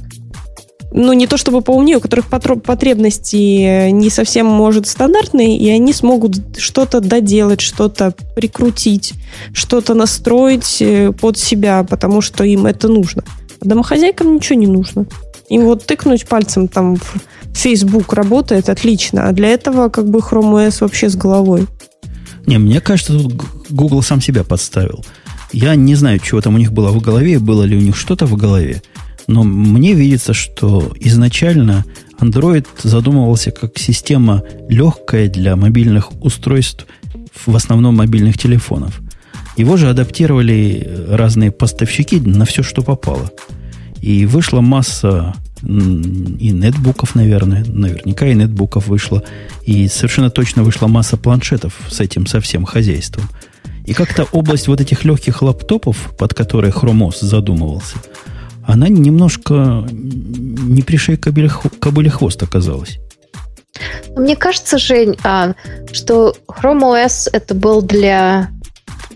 ну, не то чтобы поумнее, у которых потребности не совсем, может, стандартные, и они смогут что-то доделать, что-то прикрутить, что-то настроить э, под себя, потому что им это нужно. А домохозяйкам ничего не нужно. Им вот тыкнуть пальцем там в Facebook работает отлично, а для этого как бы Chrome OS вообще с головой. Не, мне кажется, тут Google сам себя подставил. Я не знаю, чего там у них было в голове, было ли у них что-то в голове, но мне видится, что изначально Android задумывался как система легкая для мобильных устройств, в основном мобильных телефонов. Его же адаптировали разные поставщики на все, что попало. И вышла масса и нетбуков, наверное, наверняка и нетбуков вышло. И совершенно точно вышла масса планшетов с этим совсем хозяйством. И как-то область вот этих легких лаптопов, под которые Хромос задумывался, она немножко не пришей кобыле, хвост оказалась. Мне кажется, Жень, а, что Chrome OS это был для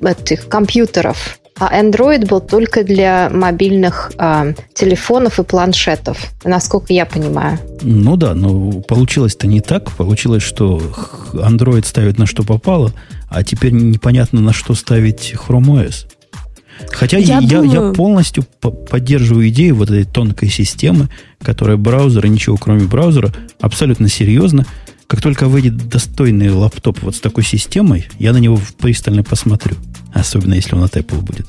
этих компьютеров, а Android был только для мобильных э, телефонов и планшетов, насколько я понимаю. Ну да, но получилось-то не так. Получилось, что Android ставит на что попало, а теперь непонятно на что ставить Chrome OS. Хотя я, я, думаю... я полностью поддерживаю идею вот этой тонкой системы, которая браузер и ничего кроме браузера абсолютно серьезно. Как только выйдет достойный лаптоп вот с такой системой, я на него пристально посмотрю. Особенно, если он от Apple будет.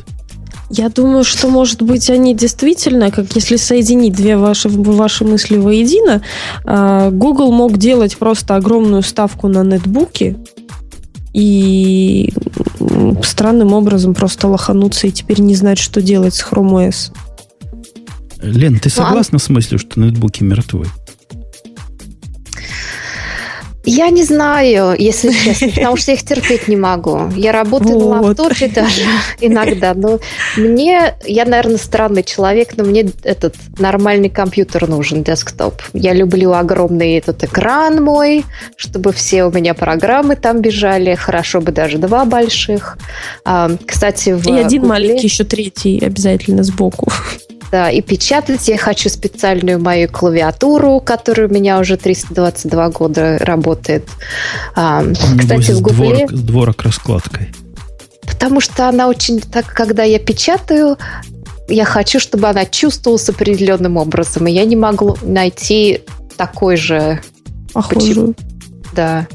Я думаю, что, может быть, они действительно, как если соединить две ваши, ваши мысли воедино, а, Google мог делать просто огромную ставку на нетбуки и странным образом просто лохануться и теперь не знать, что делать с Chrome OS. Лен, ты согласна с мыслью, что нетбуки мертвы? Я не знаю, если честно, потому что я их терпеть не могу. Я работаю вот. на лаптопе даже иногда, но мне, я, наверное, странный человек, но мне этот нормальный компьютер нужен, десктоп. Я люблю огромный этот экран мой, чтобы все у меня программы там бежали, хорошо бы даже два больших. А, кстати, в И один Google... маленький, еще третий обязательно сбоку. Да, и печатать я хочу специальную мою клавиатуру, которая у меня уже 322 года работает. А, кстати, в Гугле... Дворок, дворок раскладкой. Потому что она очень... Так, когда я печатаю, я хочу, чтобы она чувствовалась определенным образом. И я не могу найти такой же... Похожую. Да.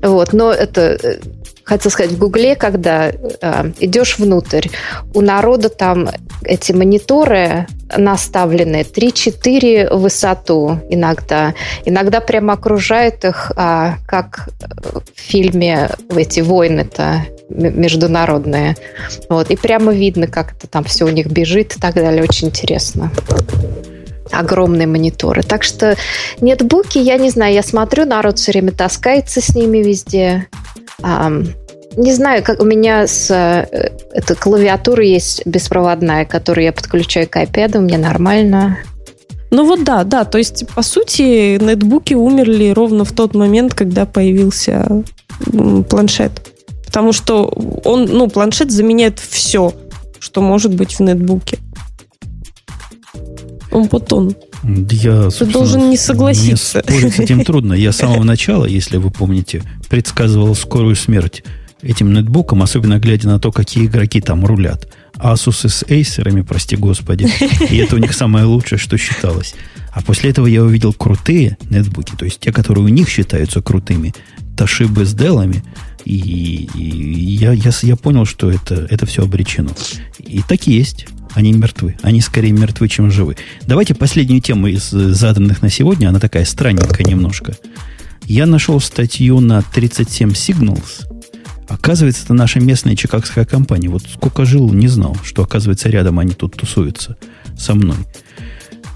Вот, но это... Э, хотел сказать, в Гугле, когда э, идешь внутрь, у народа там эти мониторы наставлены 3-4 в высоту иногда. Иногда прямо окружает их, а, как в фильме эти войны-то международные. Вот. И прямо видно, как это там все у них бежит и так далее. Очень интересно огромные мониторы. Так что нетбуки, я не знаю, я смотрю, народ все время таскается с ними везде. Не знаю, как у меня с э, эта клавиатура есть беспроводная, которую я подключаю к iPad, мне нормально. Ну вот да, да, то есть по сути нетбуки умерли ровно в тот момент, когда появился планшет. Потому что он, ну, планшет заменяет все, что может быть в нетбуке. Он потом. Я, Ты должен не согласиться. Мне спорить с этим трудно. Я с самого начала, если вы помните, предсказывал скорую смерть этим нетбуком, особенно глядя на то, какие игроки там рулят. Asus с Acer, прости господи. И это у них самое лучшее, что считалось. А после этого я увидел крутые нетбуки, то есть те, которые у них считаются крутыми, Toshiba с Dell, и, и я, я, я понял, что это, это все обречено. И так и есть. Они мертвы. Они скорее мертвы, чем живы. Давайте последнюю тему из заданных на сегодня. Она такая странненькая немножко. Я нашел статью на 37 Signals Оказывается, это наша местная чикагская компания. Вот сколько жил, не знал, что, оказывается, рядом они тут тусуются со мной.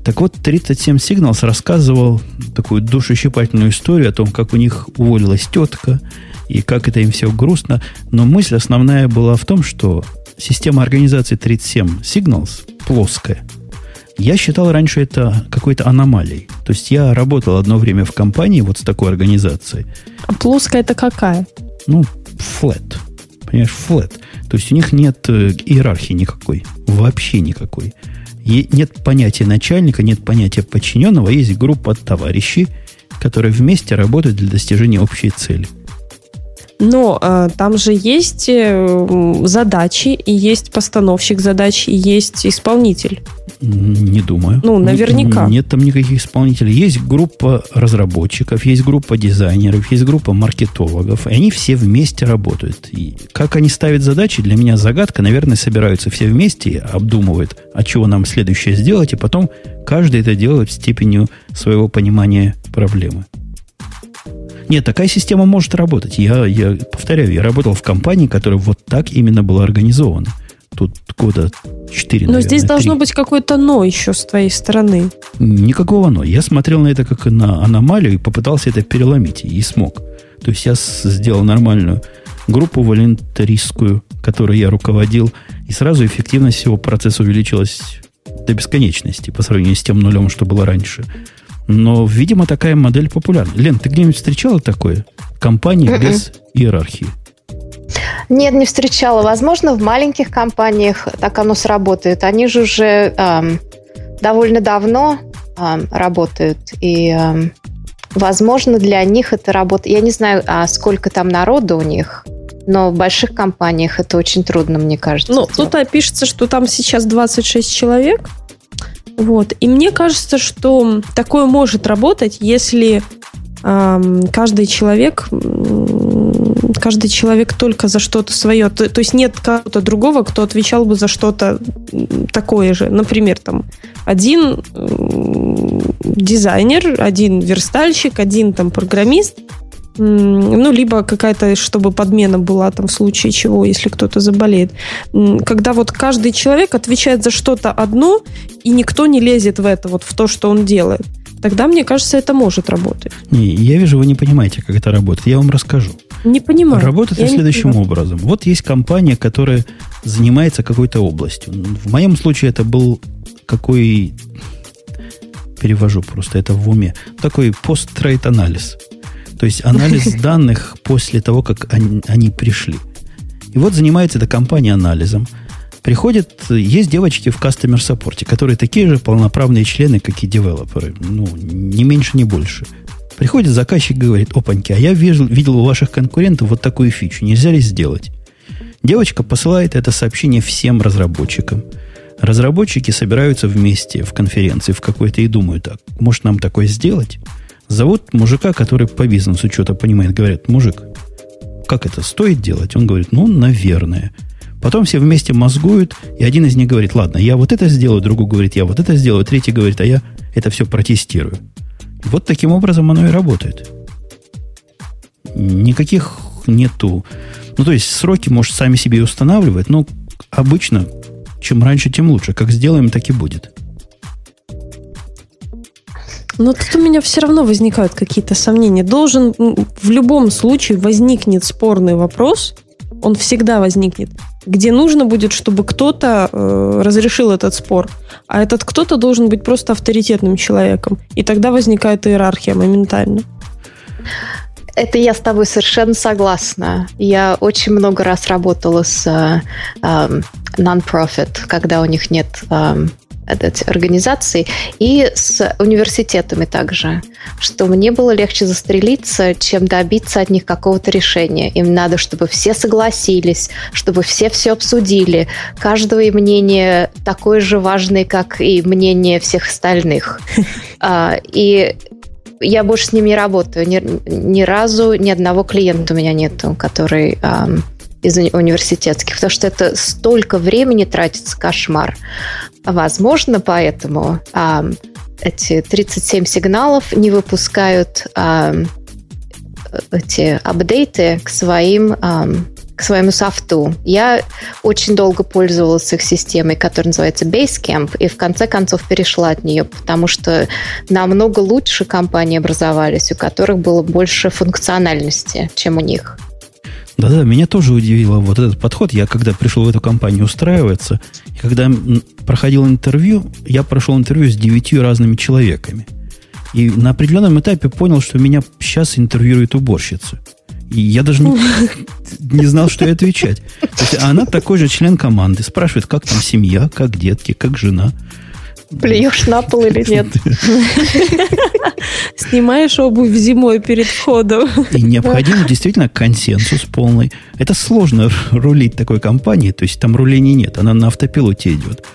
Так вот, 37 Signals рассказывал такую душещипательную историю о том, как у них уволилась тетка, и как это им все грустно. Но мысль основная была в том, что система организации 37 Signals плоская. Я считал раньше это какой-то аномалией. То есть я работал одно время в компании вот с такой организацией. А плоская это какая? Ну, flat. Понимаешь, flat. То есть у них нет э, иерархии никакой. Вообще никакой. И нет понятия начальника, нет понятия подчиненного, есть группа товарищей, которые вместе работают для достижения общей цели. Но э, там же есть э, задачи, и есть постановщик задач, и есть исполнитель. Не думаю. Ну, наверняка. Нет, нет там никаких исполнителей. Есть группа разработчиков, есть группа дизайнеров, есть группа маркетологов. И они все вместе работают. И как они ставят задачи, для меня загадка. Наверное, собираются все вместе, обдумывают, а чего нам следующее сделать, и потом каждый это делает в степени своего понимания проблемы. Нет, такая система может работать. Я, я повторяю, я работал в компании, которая вот так именно была организована. Тут года 4, Но наверное, здесь 3. должно быть какое-то «но» еще с твоей стороны. Никакого «но». Я смотрел на это как на аномалию и попытался это переломить, и смог. То есть я сделал нормальную группу волонтаристскую, которой я руководил, и сразу эффективность всего процесса увеличилась до бесконечности по сравнению с тем нулем, что было раньше. Но, видимо, такая модель популярна. Лен, ты где-нибудь встречала такое? Компании mm-hmm. без иерархии. Нет, не встречала. Возможно, в маленьких компаниях так оно сработает. Они же уже эм, довольно давно эм, работают. И, эм, возможно, для них это работа. Я не знаю, а сколько там народу у них, но в больших компаниях это очень трудно, мне кажется. Ну, тут пишется, что там сейчас 26 человек. Вот. И мне кажется, что такое может работать, если э, каждый человек каждый человек только за что-то свое. То, то есть нет кого-то другого, кто отвечал бы за что-то такое же. Например, там один дизайнер, один верстальщик, один там программист, ну, либо какая-то, чтобы подмена была там в случае чего, если кто-то заболеет. Когда вот каждый человек отвечает за что-то одно, и никто не лезет в это, вот в то, что он делает, тогда, мне кажется, это может работать. Не, я вижу, вы не понимаете, как это работает. Я вам расскажу. Не понимаю. Работает я следующим образом. Вот есть компания, которая занимается какой-то областью. В моем случае это был какой... Перевожу просто это в уме. Такой пост-трейд-анализ. То есть анализ данных после того, как они, они пришли. И вот занимается эта компания анализом. Приходят, есть девочки в customer support, которые такие же полноправные члены, как и девелоперы. Ну, не меньше, не больше. Приходит заказчик и говорит, опаньки, а я видел, видел у ваших конкурентов вот такую фичу, нельзя ли сделать? Девочка посылает это сообщение всем разработчикам. Разработчики собираются вместе в конференции в какой-то и думают, так, может нам такое сделать? Зовут мужика, который по бизнесу что-то понимает. Говорят, мужик, как это стоит делать? Он говорит, ну, наверное. Потом все вместе мозгуют, и один из них говорит, ладно, я вот это сделаю, другой говорит, я вот это сделаю, третий говорит, а я это все протестирую. Вот таким образом оно и работает. Никаких нету. Ну, то есть сроки, может, сами себе и устанавливать, но обычно чем раньше, тем лучше. Как сделаем, так и будет. Но тут у меня все равно возникают какие-то сомнения. Должен в любом случае возникнет спорный вопрос, он всегда возникнет, где нужно будет, чтобы кто-то э, разрешил этот спор. А этот кто-то должен быть просто авторитетным человеком. И тогда возникает иерархия моментально. Это я с тобой совершенно согласна. Я очень много раз работала с э, э, non-profit, когда у них нет э, организаций, и с университетами также, что мне было легче застрелиться, чем добиться от них какого-то решения. Им надо, чтобы все согласились, чтобы все все обсудили. Каждого и мнение такое же важное, как и мнение всех остальных. А, и я больше с ними не работаю. Ни, ни разу ни одного клиента у меня нету, который эм, из уни- университетских, потому что это столько времени тратится, кошмар. Возможно, поэтому эм, эти 37 сигналов не выпускают эм, эти апдейты к своим эм, к своему софту. Я очень долго пользовалась их системой, которая называется Basecamp, и в конце концов перешла от нее, потому что намного лучше компании образовались, у которых было больше функциональности, чем у них. Да-да, меня тоже удивило вот этот подход. Я когда пришел в эту компанию устраиваться, и когда проходил интервью, я прошел интервью с девятью разными человеками. И на определенном этапе понял, что меня сейчас интервьюет уборщица. И я даже не, не знал, что ей отвечать. То есть она такой же член команды. Спрашивает, как там семья, как детки, как жена. Плюешь на пол или нет? Снимаешь обувь зимой перед входом. И необходим действительно консенсус полный. Это сложно рулить такой компанией, то есть там руления нет, она на автопилоте идет.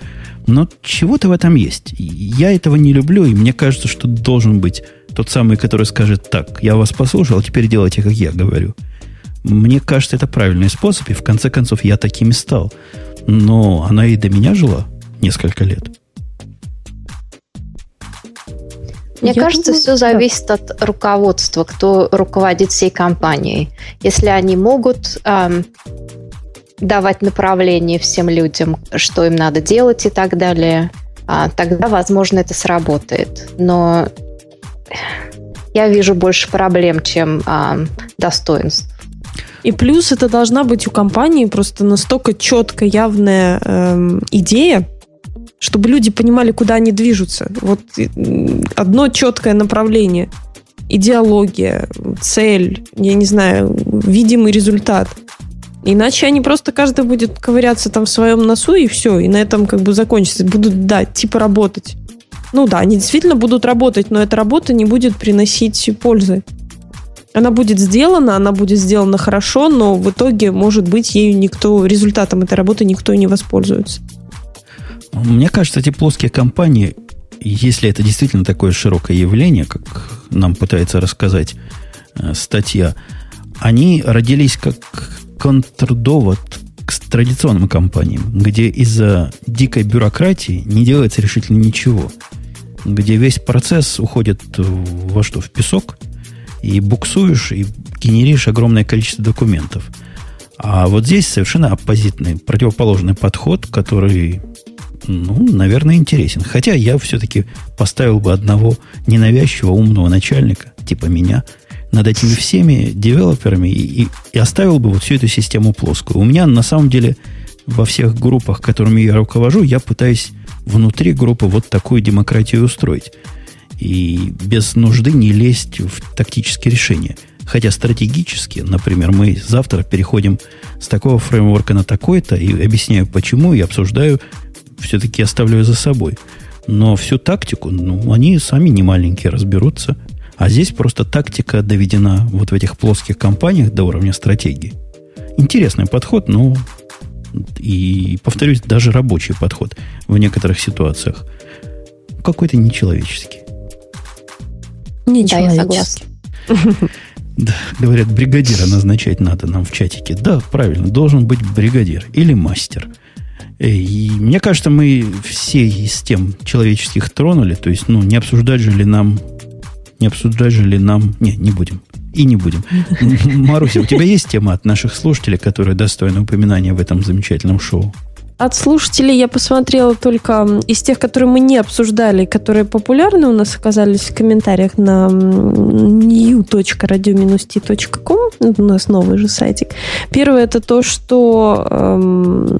Но чего-то в этом есть. Я этого не люблю, и мне кажется, что должен быть тот самый, который скажет, так, я вас послушал, а теперь делайте, как я говорю. Мне кажется, это правильный способ, и в конце концов я таким и стал. Но она и до меня жила несколько лет. Мне я кажется, думаю, все зависит от руководства, кто руководит всей компанией. Если они могут эм, давать направление всем людям, что им надо делать и так далее, а, тогда, возможно, это сработает. Но я вижу больше проблем, чем а, достоинств. И плюс это должна быть у компании просто настолько четкая, явная эм, идея, чтобы люди понимали, куда они движутся. Вот одно четкое направление, идеология, цель, я не знаю, видимый результат. Иначе они просто каждый будет ковыряться там в своем носу и все, и на этом как бы закончится. Будут, да, типа работать. Ну да, они действительно будут работать, но эта работа не будет приносить пользы. Она будет сделана, она будет сделана хорошо, но в итоге, может быть, ею никто, результатом этой работы никто не воспользуется. Мне кажется, эти плоские компании, если это действительно такое широкое явление, как нам пытается рассказать э, статья, они родились как контрдовод к традиционным компаниям, где из-за дикой бюрократии не делается решительно ничего где весь процесс уходит во что? В песок, и буксуешь, и генеришь огромное количество документов. А вот здесь совершенно оппозитный, противоположный подход, который, ну, наверное, интересен. Хотя я все-таки поставил бы одного ненавязчивого умного начальника, типа меня, над этими всеми девелоперами и, и, оставил бы вот всю эту систему плоскую. У меня на самом деле во всех группах, которыми я руковожу, я пытаюсь внутри группы вот такую демократию устроить. И без нужды не лезть в тактические решения. Хотя стратегически, например, мы завтра переходим с такого фреймворка на такой-то и объясняю, почему, и обсуждаю, все-таки оставляю за собой. Но всю тактику, ну, они сами не маленькие разберутся. А здесь просто тактика доведена вот в этих плоских компаниях до уровня стратегии. Интересный подход, но и, повторюсь, даже рабочий подход в некоторых ситуациях какой-то нечеловеческий. Нечеловеческий. Да, я согласна. Да, говорят, бригадира назначать надо нам в чатике. Да, правильно, должен быть бригадир или мастер. И мне кажется, мы все из тем человеческих тронули. То есть, ну, не обсуждать же ли нам... Не обсуждать же ли нам... Не, не будем. И не будем. Маруся, у тебя есть тема от наших слушателей, которая достойна упоминания в этом замечательном шоу? От слушателей я посмотрела только из тех, которые мы не обсуждали, которые популярны у нас оказались в комментариях на new.radio-t.com. У нас новый же сайтик. Первое это то, что эм,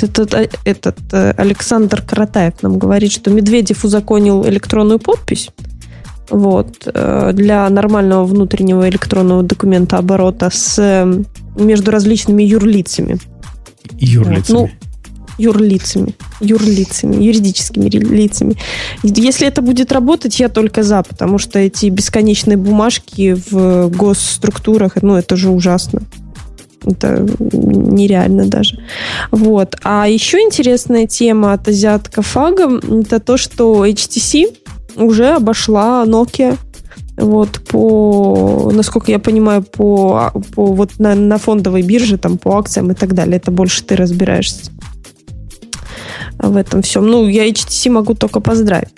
этот, э, этот э, Александр Каратаев нам говорит, что Медведев узаконил электронную подпись вот, э, для нормального внутреннего электронного документа оборота с, между различными юрлицами. Юрлицами. Вот, ну, юрлицами, юрлицами, юридическими лицами. Если это будет работать, я только за, потому что эти бесконечные бумажки в госструктурах, ну, это же ужасно. Это нереально даже. Вот. А еще интересная тема от азиатка Фага это то, что HTC уже обошла Nokia вот по, насколько я понимаю, по, по вот на, на фондовой бирже, там по акциям и так далее. Это больше ты разбираешься в этом всем. Ну, я HTC могу только поздравить.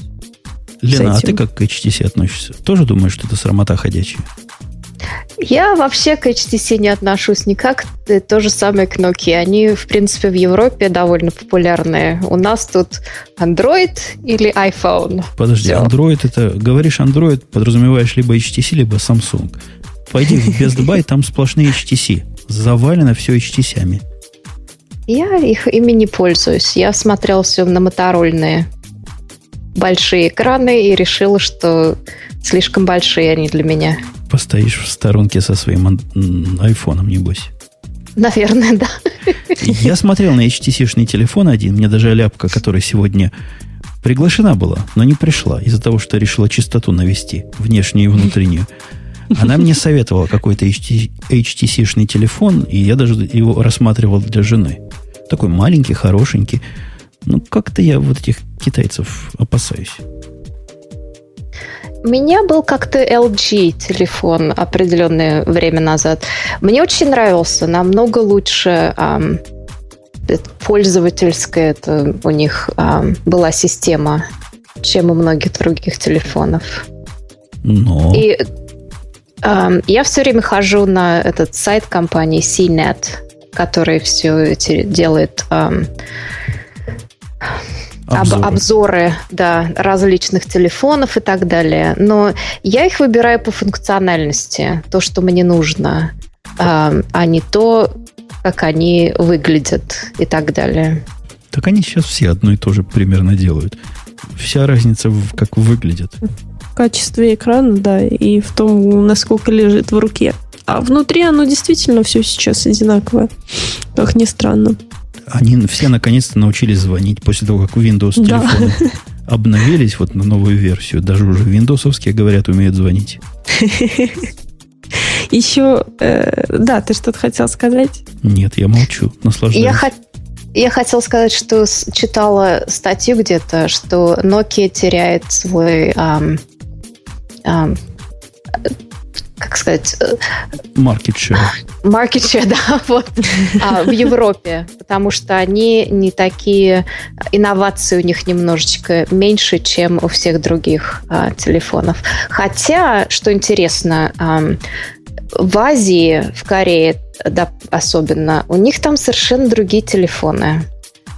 Лена, а ты как к HTC относишься? Тоже думаешь, что это срамота ходячая? Я вообще к HTC не отношусь никак. То же самое к Nokia. Они, в принципе, в Европе довольно популярные. У нас тут Android или iPhone. Подожди, Все. Android это... Говоришь Android, подразумеваешь либо HTC, либо Samsung. Пойди в Best Buy, там сплошные HTC. Завалено все HTC-ами. Я их ими не пользуюсь. Я смотрел все на моторольные большие экраны и решила, что слишком большие они для меня. Постоишь в сторонке со своим айфоном, небось. Наверное, да. Я смотрел на HTC-шный телефон один. Мне даже ляпка, которая сегодня приглашена была, но не пришла из-за того, что решила чистоту навести, внешнюю и внутреннюю. Она мне советовала какой-то HTC-шный телефон, и я даже его рассматривал для жены. Такой маленький, хорошенький. Ну, как-то я вот этих китайцев опасаюсь. У меня был как-то LG телефон определенное время назад. Мне очень нравился, намного лучше эм, пользовательская это у них эм, была система, чем у многих других телефонов. Но... И эм, я все время хожу на этот сайт компании CNET, который все эти делает эм, обзоры. Об, обзоры да, различных телефонов и так далее. Но я их выбираю по функциональности, то, что мне нужно, э, а не то, как они выглядят и так далее. Так они сейчас все одно и то же примерно делают. Вся разница в как выглядят. В качестве экрана, да, и в том, насколько лежит в руке. А внутри оно действительно все сейчас одинаковое, как ни странно. Они все наконец-то научились звонить после того, как Windows телефоны да. обновились вот на новую версию. Даже уже виндосовские, говорят, умеют звонить. Еще, э, да, ты что-то хотел сказать? Нет, я молчу, наслаждаюсь. Я, хот... я хотел сказать, что читала статью где-то, что Nokia теряет свой эм, эм, как сказать... Э, market share. Market share, да, вот, а, в Европе, потому что они не такие, инновации у них немножечко меньше, чем у всех других а, телефонов. Хотя, что интересно, а, в Азии, в Корее да, особенно, у них там совершенно другие телефоны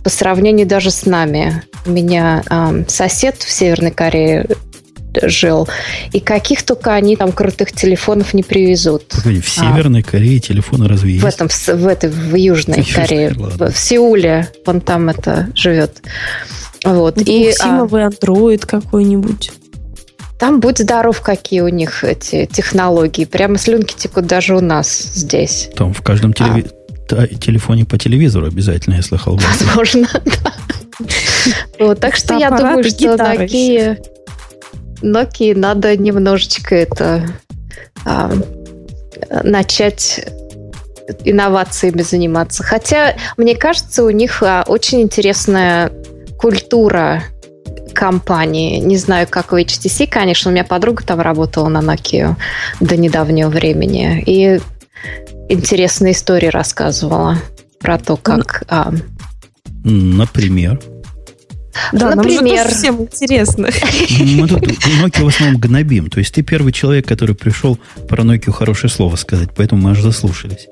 по сравнению даже с нами. У меня э, сосед в Северной Корее жил. И каких только они там крутых телефонов не привезут. Погоди, в Северной а, Корее телефоны разве есть? В этом, в, этой, в Южной в Корее. Ладно. В Сеуле он там это живет. Вот. И, Симовый а, Android какой-нибудь. Там будь здоров, какие у них эти технологии. Прямо слюнки текут даже у нас здесь. Там в каждом телеви... а. телефоне по телевизору обязательно, я слыхал. Возможно, да. Вот, так что я думаю, что такие Nokia надо немножечко это а, начать инновациями заниматься. Хотя, мне кажется, у них а, очень интересная культура компании. Не знаю, как у HTC, конечно. У меня подруга там работала на Nokia до недавнего времени. И интересные истории рассказывала про то, как... А... Например? Да, Например... нам же всем интересно. Мы тут Nokia в основном гнобим. То есть ты первый человек, который пришел про Nokia хорошее слово сказать, поэтому мы аж заслушались.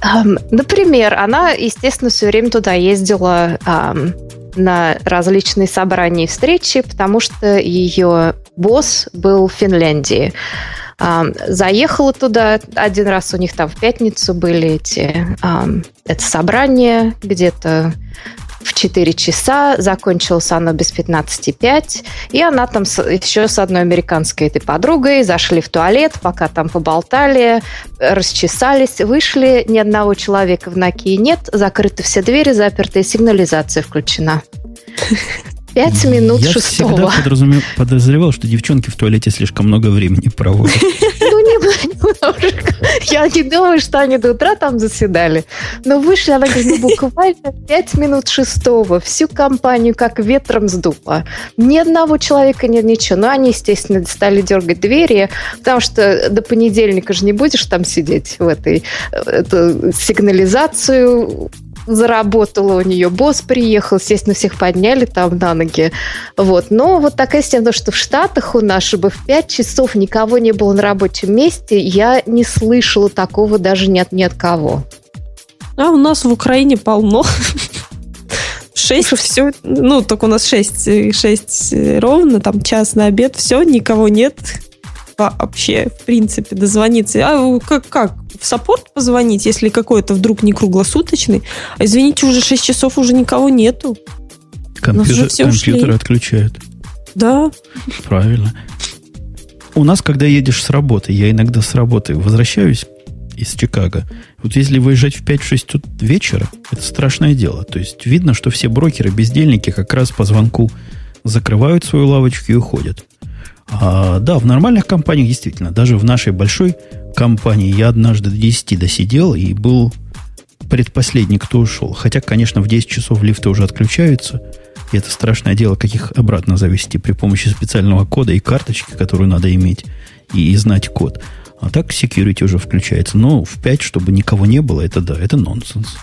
Um, например, она, естественно, все время туда ездила um, на различные собрания и встречи, потому что ее босс был в Финляндии. Um, заехала туда один раз, у них там в пятницу были эти это собрание где-то в 4 часа, закончилось оно без 15,5, и она там с, еще с одной американской этой подругой зашли в туалет, пока там поболтали, расчесались, вышли, ни одного человека в Nokia нет, закрыты все двери, запертая сигнализация включена. Пять минут Я шестого. Я подозревал, что девчонки в туалете слишком много времени проводят. Я не думаю, что они до утра там заседали. Но вышли, она говорит, ну, буквально пять минут шестого. Всю компанию как ветром сдуло. Ни одного человека нет ничего. Но они, естественно, стали дергать двери, потому что до понедельника же не будешь там сидеть в этой э, эту сигнализацию заработала у нее, босс приехал, естественно, всех подняли там на ноги. Вот. Но вот такая система, что в Штатах у нас, чтобы в 5 часов никого не было на рабочем месте, я не слышала такого даже ни от, ни от кого. А у нас в Украине полно. Шесть, все, ну, только у нас шесть, шесть ровно, там час на обед, все, никого нет вообще, в принципе, дозвониться. А как, как? В саппорт позвонить, если какой-то вдруг не круглосуточный? А извините, уже 6 часов уже никого нету. Компьютер, компьютеры отключают. Да. Правильно. У нас, когда едешь с работы, я иногда с работы возвращаюсь из Чикаго. Вот если выезжать в 5-6 вечера, это страшное дело. То есть видно, что все брокеры, бездельники как раз по звонку закрывают свою лавочку и уходят. А, да, в нормальных компаниях действительно, даже в нашей большой компании я однажды до 10 досидел и был предпоследний, кто ушел. Хотя, конечно, в 10 часов лифты уже отключаются, и это страшное дело, как их обратно завести при помощи специального кода и карточки, которую надо иметь, и, и знать код. А так security уже включается. Но в 5, чтобы никого не было, это да, это нонсенс.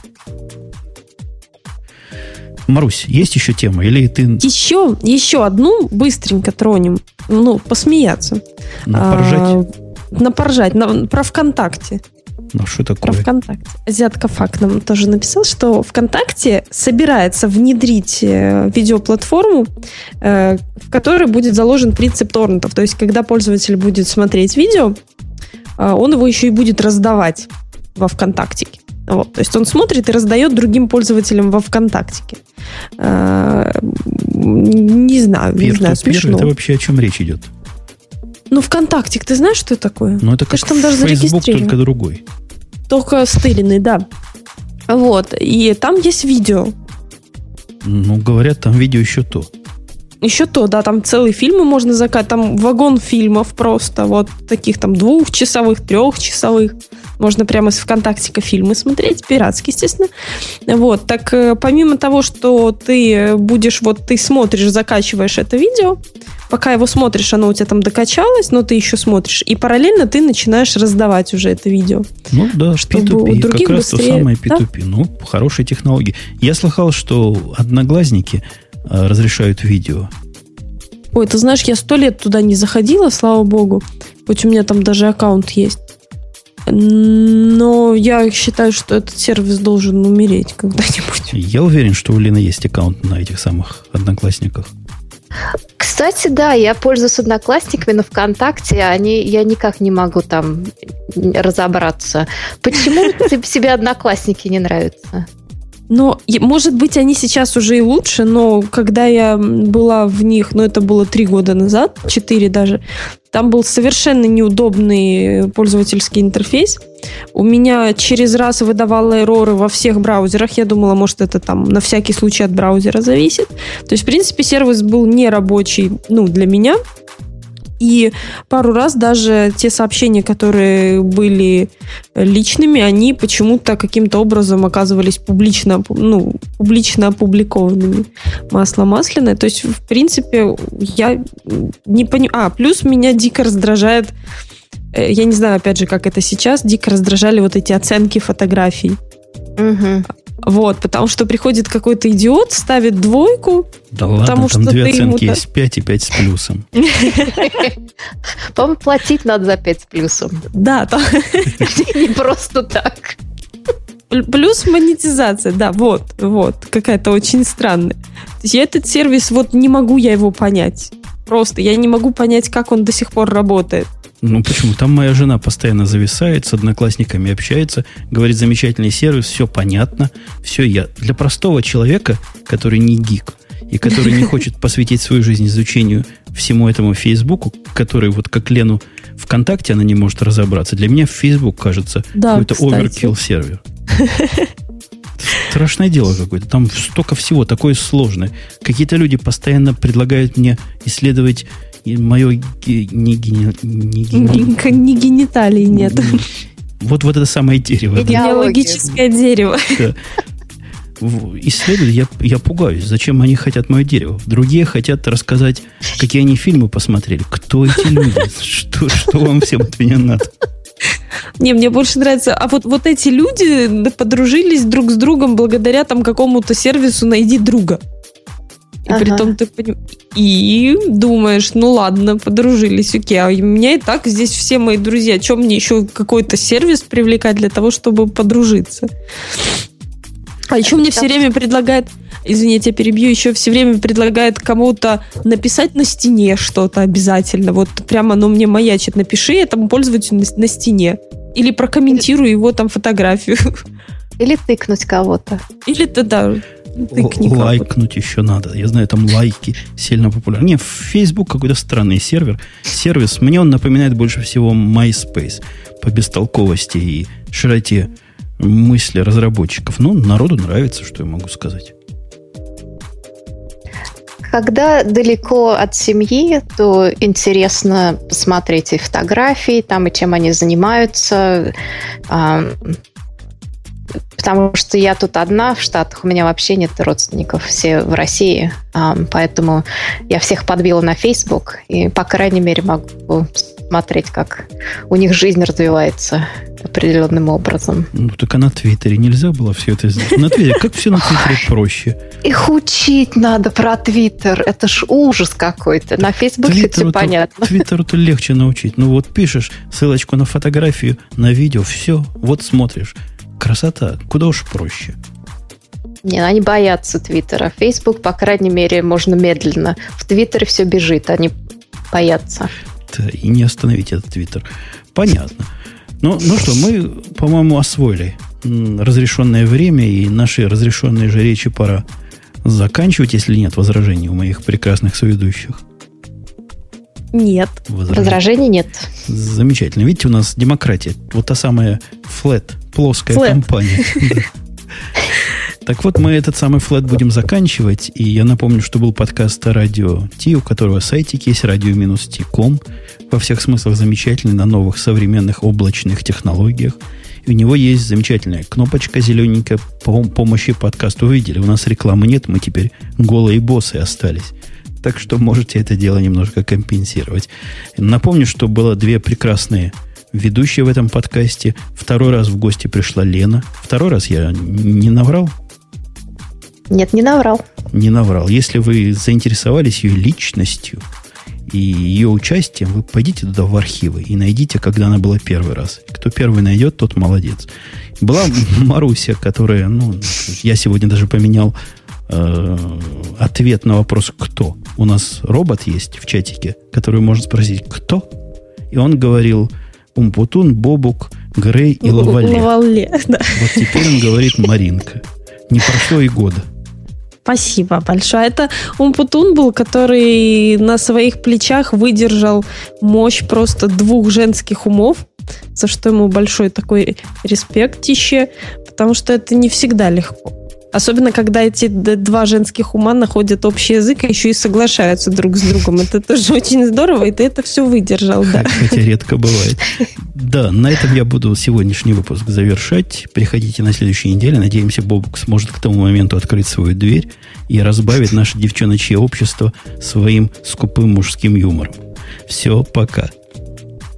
Марусь, есть еще тема? Или ты... Еще, еще одну быстренько тронем. Ну, посмеяться. Напоржать? А, напоржать. На, про ВКонтакте. Ну, что такое? Про ВКонтакте. Азиатка Фак нам тоже написал, что ВКонтакте собирается внедрить э, видеоплатформу, э, в которой будет заложен принцип торрентов. То есть, когда пользователь будет смотреть видео, э, он его еще и будет раздавать во ВКонтакте. Вот, то есть он смотрит и раздает другим пользователям во ВКонтактике. Э, не знаю, не знаю, смешно. Это вообще о чем речь идет? Ну, ВКонтакте, ты знаешь, что это такое? Ну, это как там даже Facebook, только другой. Только стыленный, да. Вот, и там есть видео. Ну, говорят, там видео еще то. Еще то, да, там целые фильмы можно заказать, там вагон фильмов просто, вот таких там двухчасовых, трехчасовых. Можно прямо с ВКонтактика фильмы смотреть, пиратские, естественно. Вот, так э, помимо того, что ты будешь, вот ты смотришь, закачиваешь это видео, пока его смотришь, оно у тебя там докачалось, но ты еще смотришь, и параллельно ты начинаешь раздавать уже это видео. Ну да, чтобы P2P, как раз быстрее... то самое P2P. Да? Ну, хорошие технологии. Я слыхал, что одноглазники э, разрешают видео. Ой, ты знаешь, я сто лет туда не заходила, слава богу. Хоть у меня там даже аккаунт есть. Но я считаю, что этот сервис должен умереть когда-нибудь. Я уверен, что у Лины есть аккаунт на этих самых одноклассниках. Кстати, да, я пользуюсь одноклассниками, но ВКонтакте они, я никак не могу там разобраться. Почему тебе одноклассники не нравятся? Но, может быть, они сейчас уже и лучше, но когда я была в них, ну, это было три года назад, четыре даже, там был совершенно неудобный пользовательский интерфейс. У меня через раз выдавало эроры во всех браузерах. Я думала, может, это там на всякий случай от браузера зависит. То есть, в принципе, сервис был не рабочий, ну, для меня. И пару раз даже те сообщения, которые были личными, они почему-то каким-то образом оказывались публично, ну, публично опубликованными. Масло масляное. То есть, в принципе, я не понимаю... А, плюс меня дико раздражает э, я не знаю, опять же, как это сейчас, дико раздражали вот эти оценки фотографий. Угу. Вот, потому что приходит какой-то идиот, ставит двойку. Да ладно, потому там что две оценки ему есть, 5 и 5 с плюсом. По-моему, платить надо за 5 с плюсом. Да, там... Не просто так. Плюс монетизация, да, вот, вот, какая-то очень странная. То есть я этот сервис, вот не могу я его понять. Просто я не могу понять, как он до сих пор работает. Ну почему? Там моя жена постоянно зависает, с одноклассниками общается, говорит, замечательный сервис, все понятно, все я. Для простого человека, который не гик, и который не хочет посвятить свою жизнь изучению всему этому Фейсбуку, который вот как Лену ВКонтакте она не может разобраться. Для меня Facebook кажется Да, какой-то оверкилл сервер. Страшное дело какое-то. Там столько всего такое сложное. Какие-то люди постоянно предлагают мне исследовать мое ге- не не ни гениталий нет. Вот, вот это самое дерево. да. Генеалогическое дерево. В- Исследовать я, я пугаюсь. Зачем они хотят мое дерево? Другие хотят рассказать, какие они фильмы посмотрели. Кто эти люди? Что, что вам всем от меня надо? Не, мне больше нравится. А вот, вот эти люди подружились друг с другом благодаря там какому-то сервису «Найди друга». И Ага. при том ты поним- И думаешь, ну ладно, подружились, окей. А у меня и так здесь все мои друзья. Чем мне еще какой-то сервис привлекать для того, чтобы подружиться? А еще мне все время предлагает, извините, я перебью, еще все время предлагает кому-то написать на стене что-то обязательно. Вот прямо оно мне маячит. Напиши этому пользователю на, на стене. Или прокомментируй его там фотографию. Или тыкнуть кого-то. Или ты, да, тыкни кого-то. Лайкнуть еще надо. Я знаю, там лайки сильно популярны. Не, Facebook какой-то странный сервер. Сервис, мне он напоминает больше всего MySpace по бестолковости и широте мысли разработчиков. Ну, народу нравится, что я могу сказать. Когда далеко от семьи, то интересно посмотреть и фотографии, там и чем они занимаются. Потому что я тут одна в Штатах, у меня вообще нет родственников, все в России. Поэтому я всех подбила на Facebook, и, по крайней мере, могу смотреть, как у них жизнь развивается определенным образом. Ну, так а на Твиттере нельзя было все это сделать. На Твиттере, как все на Твиттере проще. Их учить надо про Твиттер. Это ж ужас какой-то. На Фейсбуке все понятно. Твиттеру-то легче научить. Ну вот пишешь ссылочку на фотографию, на видео, все, вот смотришь. Красота, куда уж проще. Не, они боятся Твиттера. Фейсбук, по крайней мере, можно медленно. В Твиттере все бежит, они боятся. Да, и не остановить этот Твиттер. Понятно. Ну, ну что, мы, по-моему, освоили разрешенное время, и наши разрешенные же речи пора заканчивать, если нет возражений у моих прекрасных соведущих. Нет. Возражений. Возражений нет. Замечательно. Видите, у нас демократия. Вот та самая flat, плоская Flat. компания. Так вот, мы этот самый флэт будем заканчивать. И я напомню, что был подкаст Радио Ти, у которого сайтик есть radio-t.com. Во всех смыслах замечательный, на новых современных облачных технологиях. И у него есть замечательная кнопочка зелененькая по помощи подкасту. Вы видели, у нас рекламы нет, мы теперь голые боссы остались. Так что можете это дело немножко компенсировать. Напомню, что было две прекрасные ведущие в этом подкасте. Второй раз в гости пришла Лена. Второй раз я не наврал? Нет, не наврал. Не наврал. Если вы заинтересовались ее личностью и ее участием, вы пойдите туда в архивы и найдите, когда она была первый раз. Кто первый найдет, тот молодец. Была Маруся, которая, ну, я сегодня даже поменял э, ответ на вопрос «кто?». У нас робот есть в чатике, который может спросить «кто?». И он говорил Умпутун, Бобук, Грей и Лавале. Лавале, да. Вот теперь он говорит Маринка. Не прошло и года. Спасибо большое. Это Умпутун был, который на своих плечах выдержал мощь просто двух женских умов, за что ему большой такой респектище, потому что это не всегда легко. Особенно, когда эти два женских ума находят общий язык и еще и соглашаются друг с другом. Это тоже очень здорово, и ты это все выдержал, да. Хотя редко бывает. Да, на этом я буду сегодняшний выпуск завершать. Приходите на следующей неделе. Надеемся, Бобук сможет к тому моменту открыть свою дверь и разбавить наше девчоночье общество своим скупым мужским юмором. Все, пока.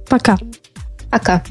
Пока. Пока.